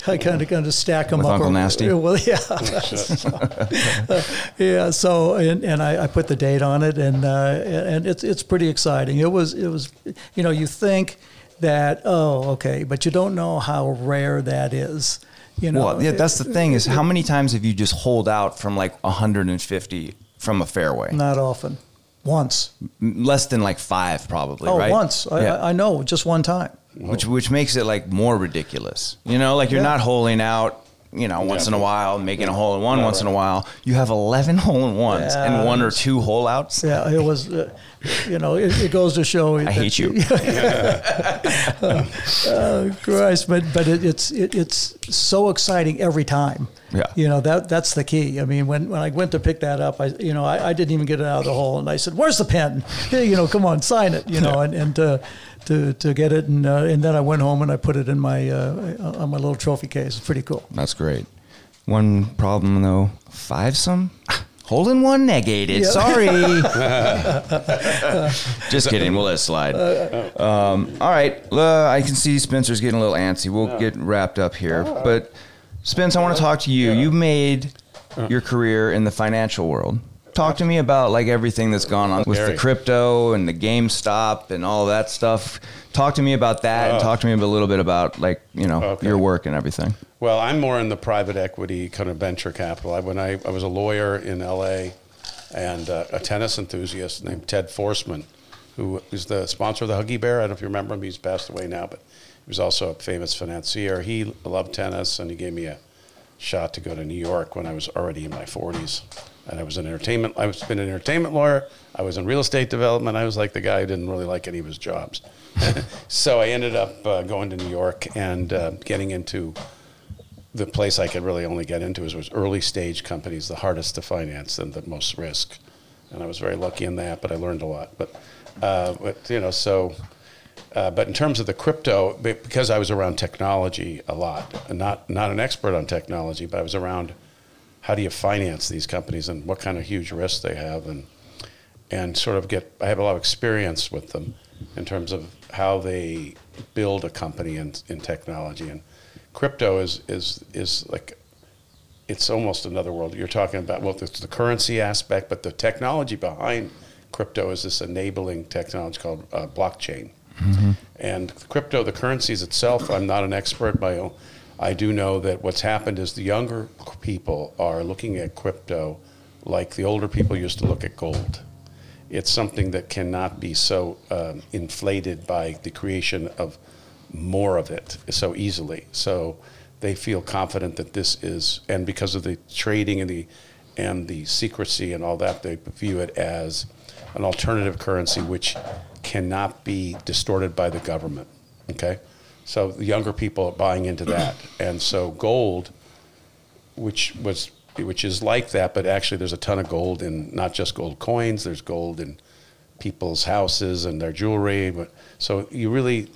I kind of kind of stack them With up. Uncle or- Nasty? Well, yeah, yeah. So and, and I, I put the date on it, and uh, and it's it's pretty exciting. It was it was, you know, you think that oh okay, but you don't know how rare that is. You know, well, yeah, that's the thing is how many times have you just holed out from like 150 from a fairway? not often. Once. Less than like five, probably. Oh, right? once. I, Yeah. I I know, just one time. which which makes it like more ridiculous. You know, like you're Yeah. not holing out. You know, once in a while, making a hole in one once in a while. You have 11 hole in ones Yeah. and one or two hole outs. Yeah, it was. Uh, you know, it, it goes to show. I hate you. uh, Christ, but but it, it's it, it's so exciting every time. Yeah. You know that that's the key. I mean, when, when I went to pick that up, I you know I, I didn't even get it out of the hole, and I said, "Where's the pen? Hey, you know, come on, sign it." You know, and and to to, to get it, and uh, and then I went home and I put it in my uh, on my little trophy case. It's pretty cool. That's great. One problem though, five some. Holding one negated. Yeah. Sorry. Just kidding. We'll let it slide. Um, all right. Uh, I can see Spencer's getting a little antsy. We'll get wrapped up here. But Spence, I want to talk to you. You made your career in the financial world. Talk to me about like everything that's gone on with the crypto and the GameStop and all that stuff. Talk to me about that and talk to me a little bit about like you know Okay. your work and everything. Well, I'm more in the private equity kind of venture capital. I, when I, I was a lawyer in LA and uh, a tennis enthusiast named Ted Forstmann, who is the sponsor of the Huggy Bear. I don't know if you remember him. He's passed away now, but he was also a famous financier. He loved tennis and he gave me a shot to go to New York when I was already in my 40s. And I was an entertainment, I was been an entertainment lawyer. I was in real estate development. I was like the guy who didn't really like any of his jobs. so I ended up uh, going to New York and uh, getting into the place I could really only get into was, was early stage companies, the hardest to finance and the most risk. And I was very lucky in that, but I learned a lot. But, uh, but you know, so, uh, but in terms of the crypto, because I was around technology a lot, not not an expert on technology, but I was around how do you finance these companies and what kind of huge risks they have, and and sort of get I have a lot of experience with them in terms of how they build a company in, in technology and crypto is is is like it's almost another world. You're talking about well, it's the currency aspect, but the technology behind crypto is this enabling technology called uh, blockchain. And crypto, the currencies itself, I'm not an expert, but I do know that what's happened is the younger people are looking at crypto like the older people used to look at gold. It's something that cannot be so um, inflated by the creation of more of it so easily. So they feel confident that this is, and because of the trading and the and the secrecy and all that, they view it as an alternative currency which cannot be distorted by the government. Okay, so the younger people are buying into that, and so gold, which was which is like that, but actually there's a ton of gold in not just gold coins. There's gold in people's houses and their jewelry. But so you really,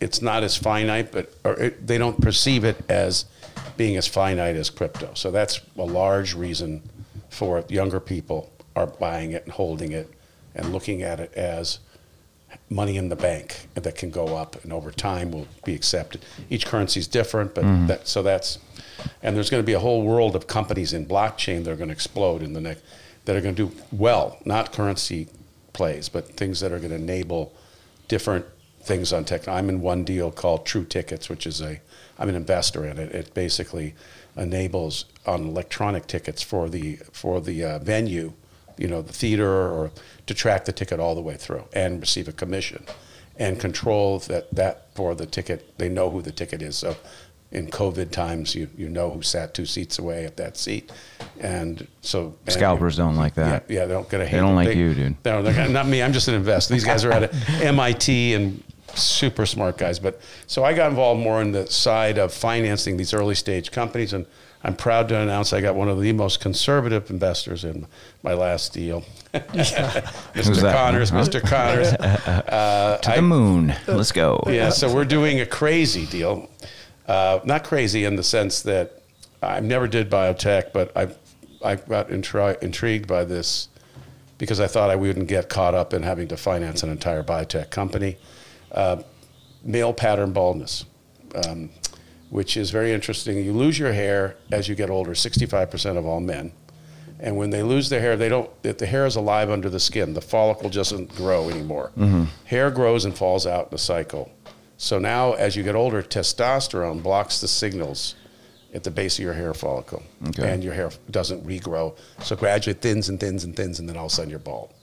it's not as finite, but or it, they don't perceive it as being as finite as crypto. So that's a large reason for younger people are buying it and holding it and looking at it as money in the bank that can go up and over time will be accepted. Each currency is different, but that, so that's, and there's going to be a whole world of companies in blockchain that are going to explode in the next, that are going to do well, not currency plays, but things that are going to enable different things on tech. I'm in one deal called True Tickets, which is a, I'm an investor in it. It basically enables on electronic tickets for the for the uh, venue, you know, the theater, or to track the ticket all the way through and receive a commission, and control that that for the ticket. They know who the ticket is. So, in COVID times, you you know who sat two seats away at that seat, and so and- Scalpers don't like that. Yeah, yeah, they don't get a hand. They don't like you, dude. No, they're not me. I'm just an investor. These guys are at MIT and super smart guys. But so I got involved more in the side of financing these early stage companies, and I'm proud to announce I got one of the most conservative investors in my last deal. Who's Mr. that? Connors, Huh? Mr. Connors. Uh, To I- the moon. Let's go. yeah, so we're doing a crazy deal. Uh, not crazy in the sense that I never did biotech, but I I got intri- intrigued by this because I thought I wouldn't get caught up in having to finance an entire biotech company. Uh, male pattern baldness, um, which is very interesting. You lose your hair as you get older. Sixty-five percent of all men. And when they lose their hair, they don't. If the hair is alive under the skin, the follicle doesn't grow anymore. Mm-hmm. Hair grows and falls out in a cycle. So now, as you get older, testosterone blocks the signals at the base of your hair follicle, Okay. and your hair doesn't regrow. So gradually it thins and thins and thins, and then all of a sudden you're bald,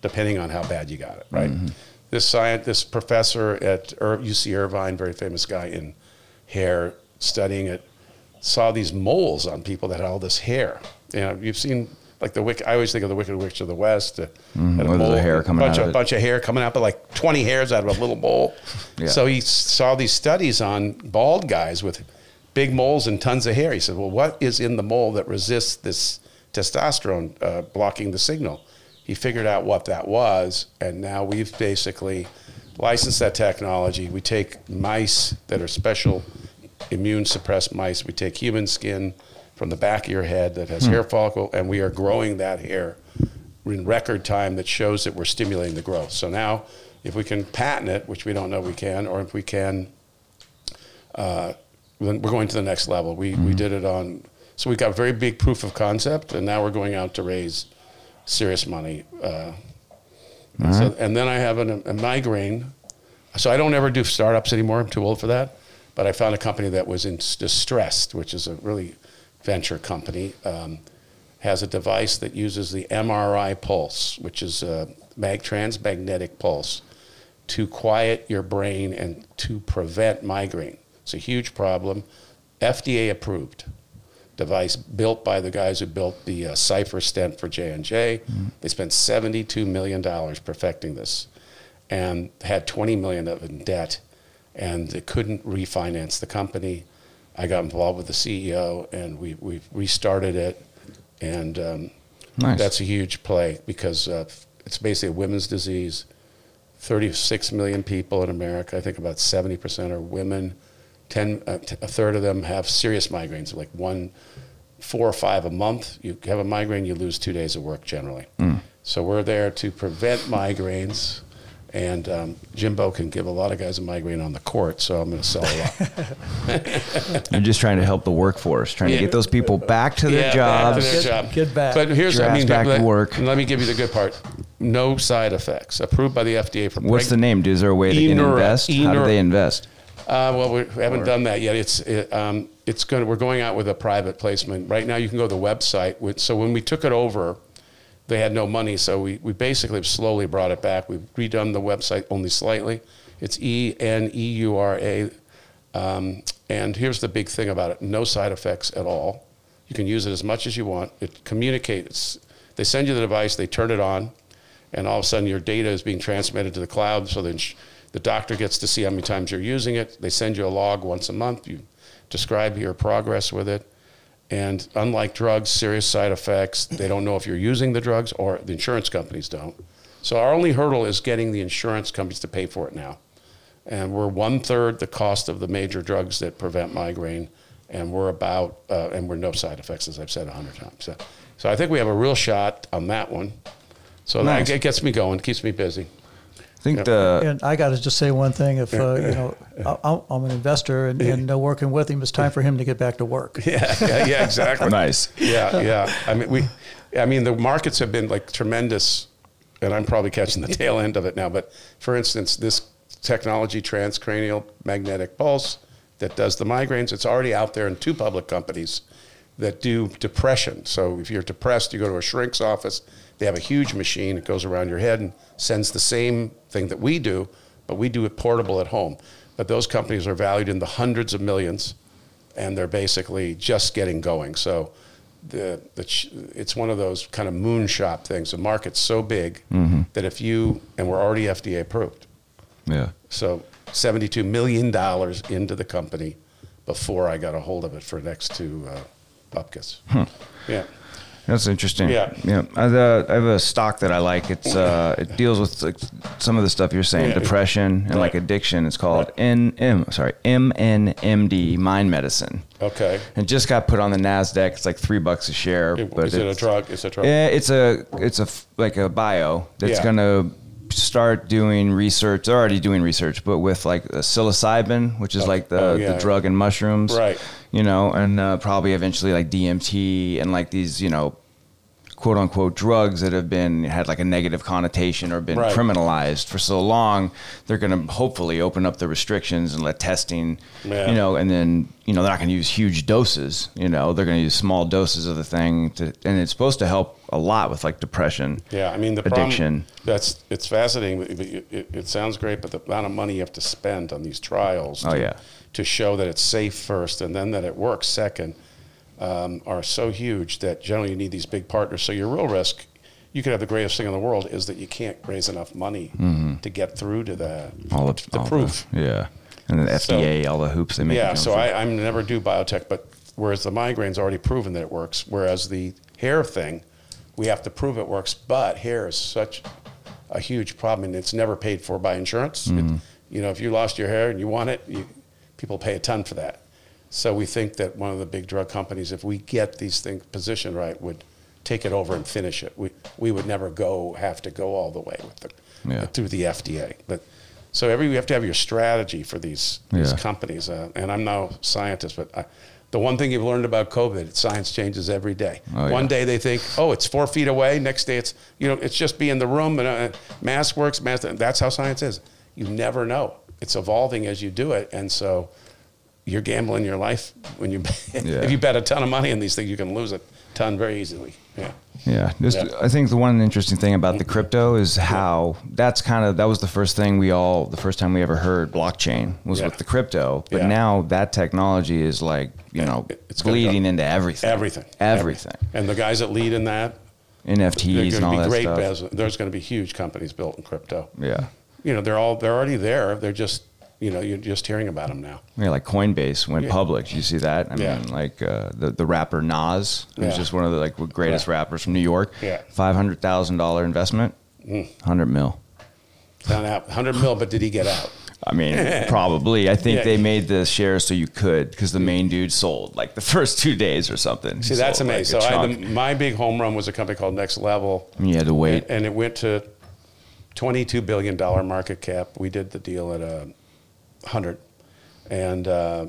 depending on how bad you got it. Right. Mm-hmm. This science, this professor at UC Irvine, very famous guy in hair, studying it, saw these moles on people that had all this hair. You know, you've seen like the wicked. I always think of the Wicked Witch of the West. Uh, had a there's hair coming bunch out of of bunch of hair coming out, but like twenty hairs out of a little mole. Yeah. So he saw these studies on bald guys with big moles and tons of hair. He said, "Well, what is in the mole that resists this testosterone uh, blocking the signal?" He figured out what that was, and now we've basically licensed that technology. We take mice that are special immune suppressed mice. We take human skin from the back of your head that has hair follicle, and we are growing that hair in record time that shows that we're stimulating the growth. So now, if we can patent it, which we don't know we can, or if we can, uh, then we're going to the next level. We, we did it on, so we got very big proof of concept, and now we're going out to raise serious money. Uh, and, so, and then I have an, a migraine. So I don't ever do startups anymore. I'm too old for that. But I found a company that was in distressed, which is a really venture company. Um, has a device that uses the MRI pulse, which is a mag- transmagnetic pulse, to quiet your brain and to prevent migraine. It's a huge problem. FDA approved device built by the guys who built the uh, Cypher stent for J and J. They spent seventy-two million dollars perfecting this, and had twenty million of it in debt, and they couldn't refinance the company. I got involved with the CEO, and we we restarted it, and um, Nice. that's a huge play because uh, it's basically a women's disease. 36 million people in America. I think about 70% are women. 10, uh, t- a third of them have serious migraines, like one, four or five a month. You have a migraine, you lose two days of work generally. So we're there to prevent migraines. And um, Jimbo can give a lot of guys a migraine on the court, so I'm going to sell a lot. You're just trying to help the workforce, trying Yeah. to get those people back to their Yeah, back to jobs. their Get- job. get back. But here's, what I mean, back to let, work. let me give you the good part. No side effects. Approved by the FDA for What's preg- the name? Is there a way to Eneura- invest? How do they invest? Uh, well, we haven't done that yet. It's it, um, it's going. We're going out with a private placement right now. You can go to the website. So when we took it over, they had no money. So we, we basically slowly brought it back. We've redone the website only slightly. It's E N E U R A. Um, and here's the big thing about it: no side effects at all. You can use it as much as you want. It communicates. They send you the device. They turn it on, and all of a sudden your data is being transmitted to the cloud. So then sh- the doctor gets to see how many times you're using it. They send you a log once a month. You describe your progress with it. And unlike drugs, serious side effects, they don't know if you're using the drugs or the insurance companies don't. So our only hurdle is getting the insurance companies to pay for it now. And we're one third the cost of the major drugs that prevent migraine and we're about uh, and we're no side effects, as I've said a hundred times. So, so I think we have a real shot on that one. So Nice. that it gets me going, keeps me busy. I think the And I got to just say one thing: if uh, you know, I- I'm an investor, and, and uh, working with him, it's time for him to get back to work. Yeah, yeah, yeah, exactly. nice. yeah, yeah. I mean, we, I mean, the markets have been like tremendous, and I'm probably catching the tail end of it now. But for instance, this technology, transcranial magnetic pulse, that does the migraines, it's already out there in two public companies that do depression. So if you're depressed, you go to a shrink's office. They have a huge machine. It goes around your head and sends the same thing that we do, but we do it portable at home. But those companies are valued in the hundreds of millions and they're basically just getting going. So the, the it's one of those kind of moonshot things. The market's so big that if you and we're already FDA approved, Yeah. so seventy-two million dollars into the company before I got a hold of it for next to uh, Bupkis. Yeah, That's interesting. Yeah. yeah. I, have a- I have a stock that I like. It's uh, it deals with like, some of the stuff you're saying, Yeah. depression and like addiction. It's called Right. NM. Sorry, MNMD Mind Medicine. okay. And just got put on the Nasdaq. It's like three bucks a share. But Is it a drug? It's a drug. Yeah, it's a it's a like a bio that's Yeah. gonna start doing research. They're already doing research, but with like the psilocybin, which is like the, oh, yeah. the drug in mushrooms, Right. You know, and uh, probably eventually like DMT and like these, you know, quote unquote drugs that have been had like a negative connotation or been Right. criminalized for so long. They're gonna hopefully open up the restrictions and let testing, Yeah. you know, and then you know they're not going to use huge doses. You know, they're going to use small doses of the thing, to, and it's supposed to help a lot with like depression. Yeah, I mean the addiction. Problem, that's it's fascinating. but It, it, it sounds great, but the amount of money you have to spend on these trials Oh, to, yeah. to show that it's safe first and then that it works second um, are so huge that generally you need these big partners. So your real risk, you could have the greatest thing in the world, is that you can't raise enough money to get through to the Mm-hmm. all the, the all proof. yeah, and the So- FDA, all the hoops they make. Yeah, so. I, I'm never do biotech, but whereas the migraine's already proven that it works, whereas the hair thing, we have to prove it works. But hair is such a huge problem, and it's never paid for by insurance. Mm-hmm. you know, if you lost your hair and you want it, you, people pay a ton for that. So we think that one of the big drug companies, if we get these things positioned right, would take it over and finish it. We we would never go have to go all the way with the Yeah. through the FDA, but. So every you have to have your strategy for these these Yeah. companies. Uh, and I'm no scientist, but I, the one thing you've learned about COVID, science changes every day. Oh, one yeah. day they think, oh, it's four feet away. Next day it's you know it's just be in the room and uh, mask works. Mask. That's how science is. You never know. It's evolving as you do it, and so you're gambling your life when you Yeah. if you bet a ton of money on these things, you can lose a ton very easily. Yeah. Yeah, just, Yeah. I think the one interesting thing about the mm-hmm. crypto is how that's kind of that was the first thing we all the first time we ever heard blockchain was Yeah. with the crypto, but Yeah. now that technology is like you know it's bleeding go- into everything, Everything. everything, And the guys that lead in that, NFTs and all that stuff. Business. There's going to be huge companies built in crypto. Yeah, you know they're all they're already there. They're just you know you're just hearing about them now. yeah, like Coinbase went Yeah. public. You see that? I Yeah. mean, like uh, the the rapper Nas, who's Yeah. just one of the like greatest rappers from New York. Yeah. five hundred thousand dollar investment, Mm. hundred mil. Found out 100 mil, but did he get out? I mean, probably. I think Yeah. they made the shares so you could because the main dude sold like the first two days or something. See, that's like, amazing. a so I, the, my big home run was a company called Next Level, And you had to wait. and, and it went to 22 billion dollar market cap. We did the deal at a hundred, and uh,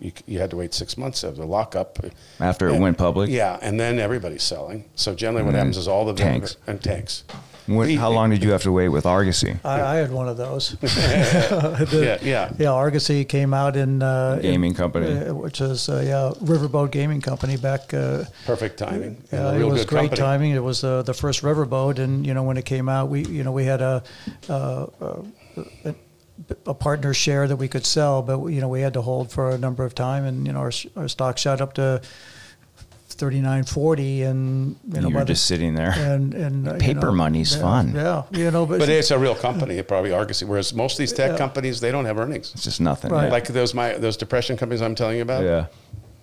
you, you had to wait six months of the lockup After it went public? Yeah, and then everybody's selling. So generally, what happens is all the tanks. and tanks. When- how long did you have to wait with Argosy? I, I had one of those. The- Yeah, yeah. Yeah, Argosy came out in uh, Gaming in- company. uh, which is uh, yeah, Riverboat Gaming Company back. Uh, Perfect timing. and yeah, it was great company. timing. It was uh, the first riverboat, and you know when it came out, we you know we had a. Uh, a a partner share that we could sell, but you know we had to hold for a number of time, and you know our, our stock shot up to thirty nine forty, and you know You by were the- just sitting there. and and uh, you Paper know, money's yeah, fun. Yeah, you know, but, But it's a real company, probably Argosy. Whereas most of these tech Yeah. companies, they don't have earnings. It's just nothing. Right. Yeah. Like those my those depression companies I'm telling you about. yeah.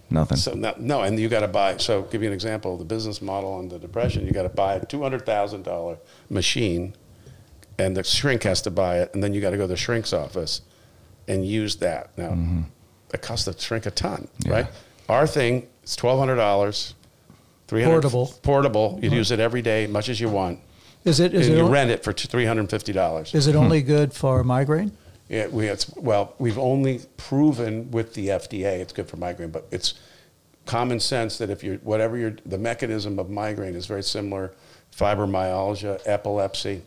Nothing. So no, no, and you got to buy. So give you an example. The business model on the depression, you got to buy a two hundred thousand dollar machine, and the shrink has to buy it, and then you got to go to the shrink's office, and use that. Now, mm-hmm. it costs the shrink a ton, right? Our thing is twelve hundred dollars, three hundred Portable. Portable. You uh-huh. use it every day, much as you want, Is it is and it you o- rent it for three hundred and fifty dollars. is it hmm. only good for migraine? Yeah, we it's well, we've only proven with the FDA it's good for migraine, but it's common sense that if you're whatever your the mechanism of migraine is very similar, fibromyalgia, epilepsy.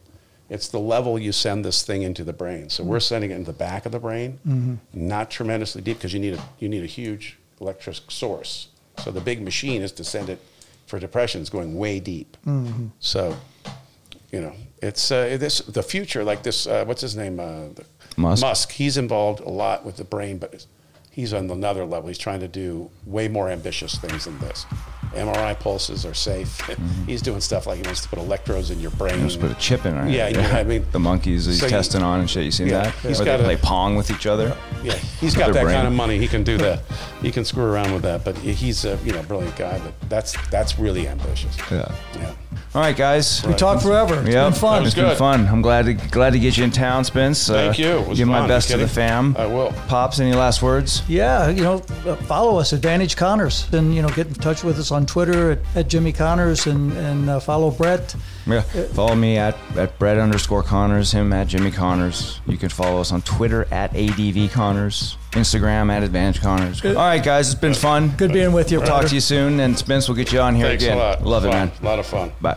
It's the level you send this thing into the brain. So we're sending it into the back of the brain, not tremendously deep because you need a you need a huge electric source. So the big machine is to send it for depression is going way deep. So you know, it's uh, this the future. Like this, uh, what's his name? Uh, the- Musk. Musk. He's involved a lot with the brain, but he's on another level. He's trying to do way more ambitious things than this. MRI pulses are safe. He's doing stuff like he wants to put electrodes in your brain. He wants to put a chip in, right? Yeah, know, I mean, the monkeys he's so testing on and shit. You seen Yeah, that? he's they got a- play pong with each other. Yeah, he's got that brain. kind of money. He can do that. He can screw around with that. But he's a you know brilliant guy. But that's that's really ambitious. Yeah. Yeah. All right, guys. We talked forever. It's Yep. been fun. It's been fun. I'm glad to glad to get you in town, Spence. Uh, Thank you. It was give my best to the fam. I will. Pops, any last words? Yeah, you know, uh, follow us, at Advantage Connors, and you know, get in touch with us on Twitter at, at Jimmy Connors, and and uh, follow Brett. Yeah. Follow me at, at Brett underscore Connors, him at Jimmy Connors. You can follow us on Twitter at ADV Connors, Instagram at Advantage Connors. All right, guys, it's been fun. Good being with you. We'll talk to you soon, and Spence will get you on here Thanks again. a lot. Love it, man. A lot of fun. Bye.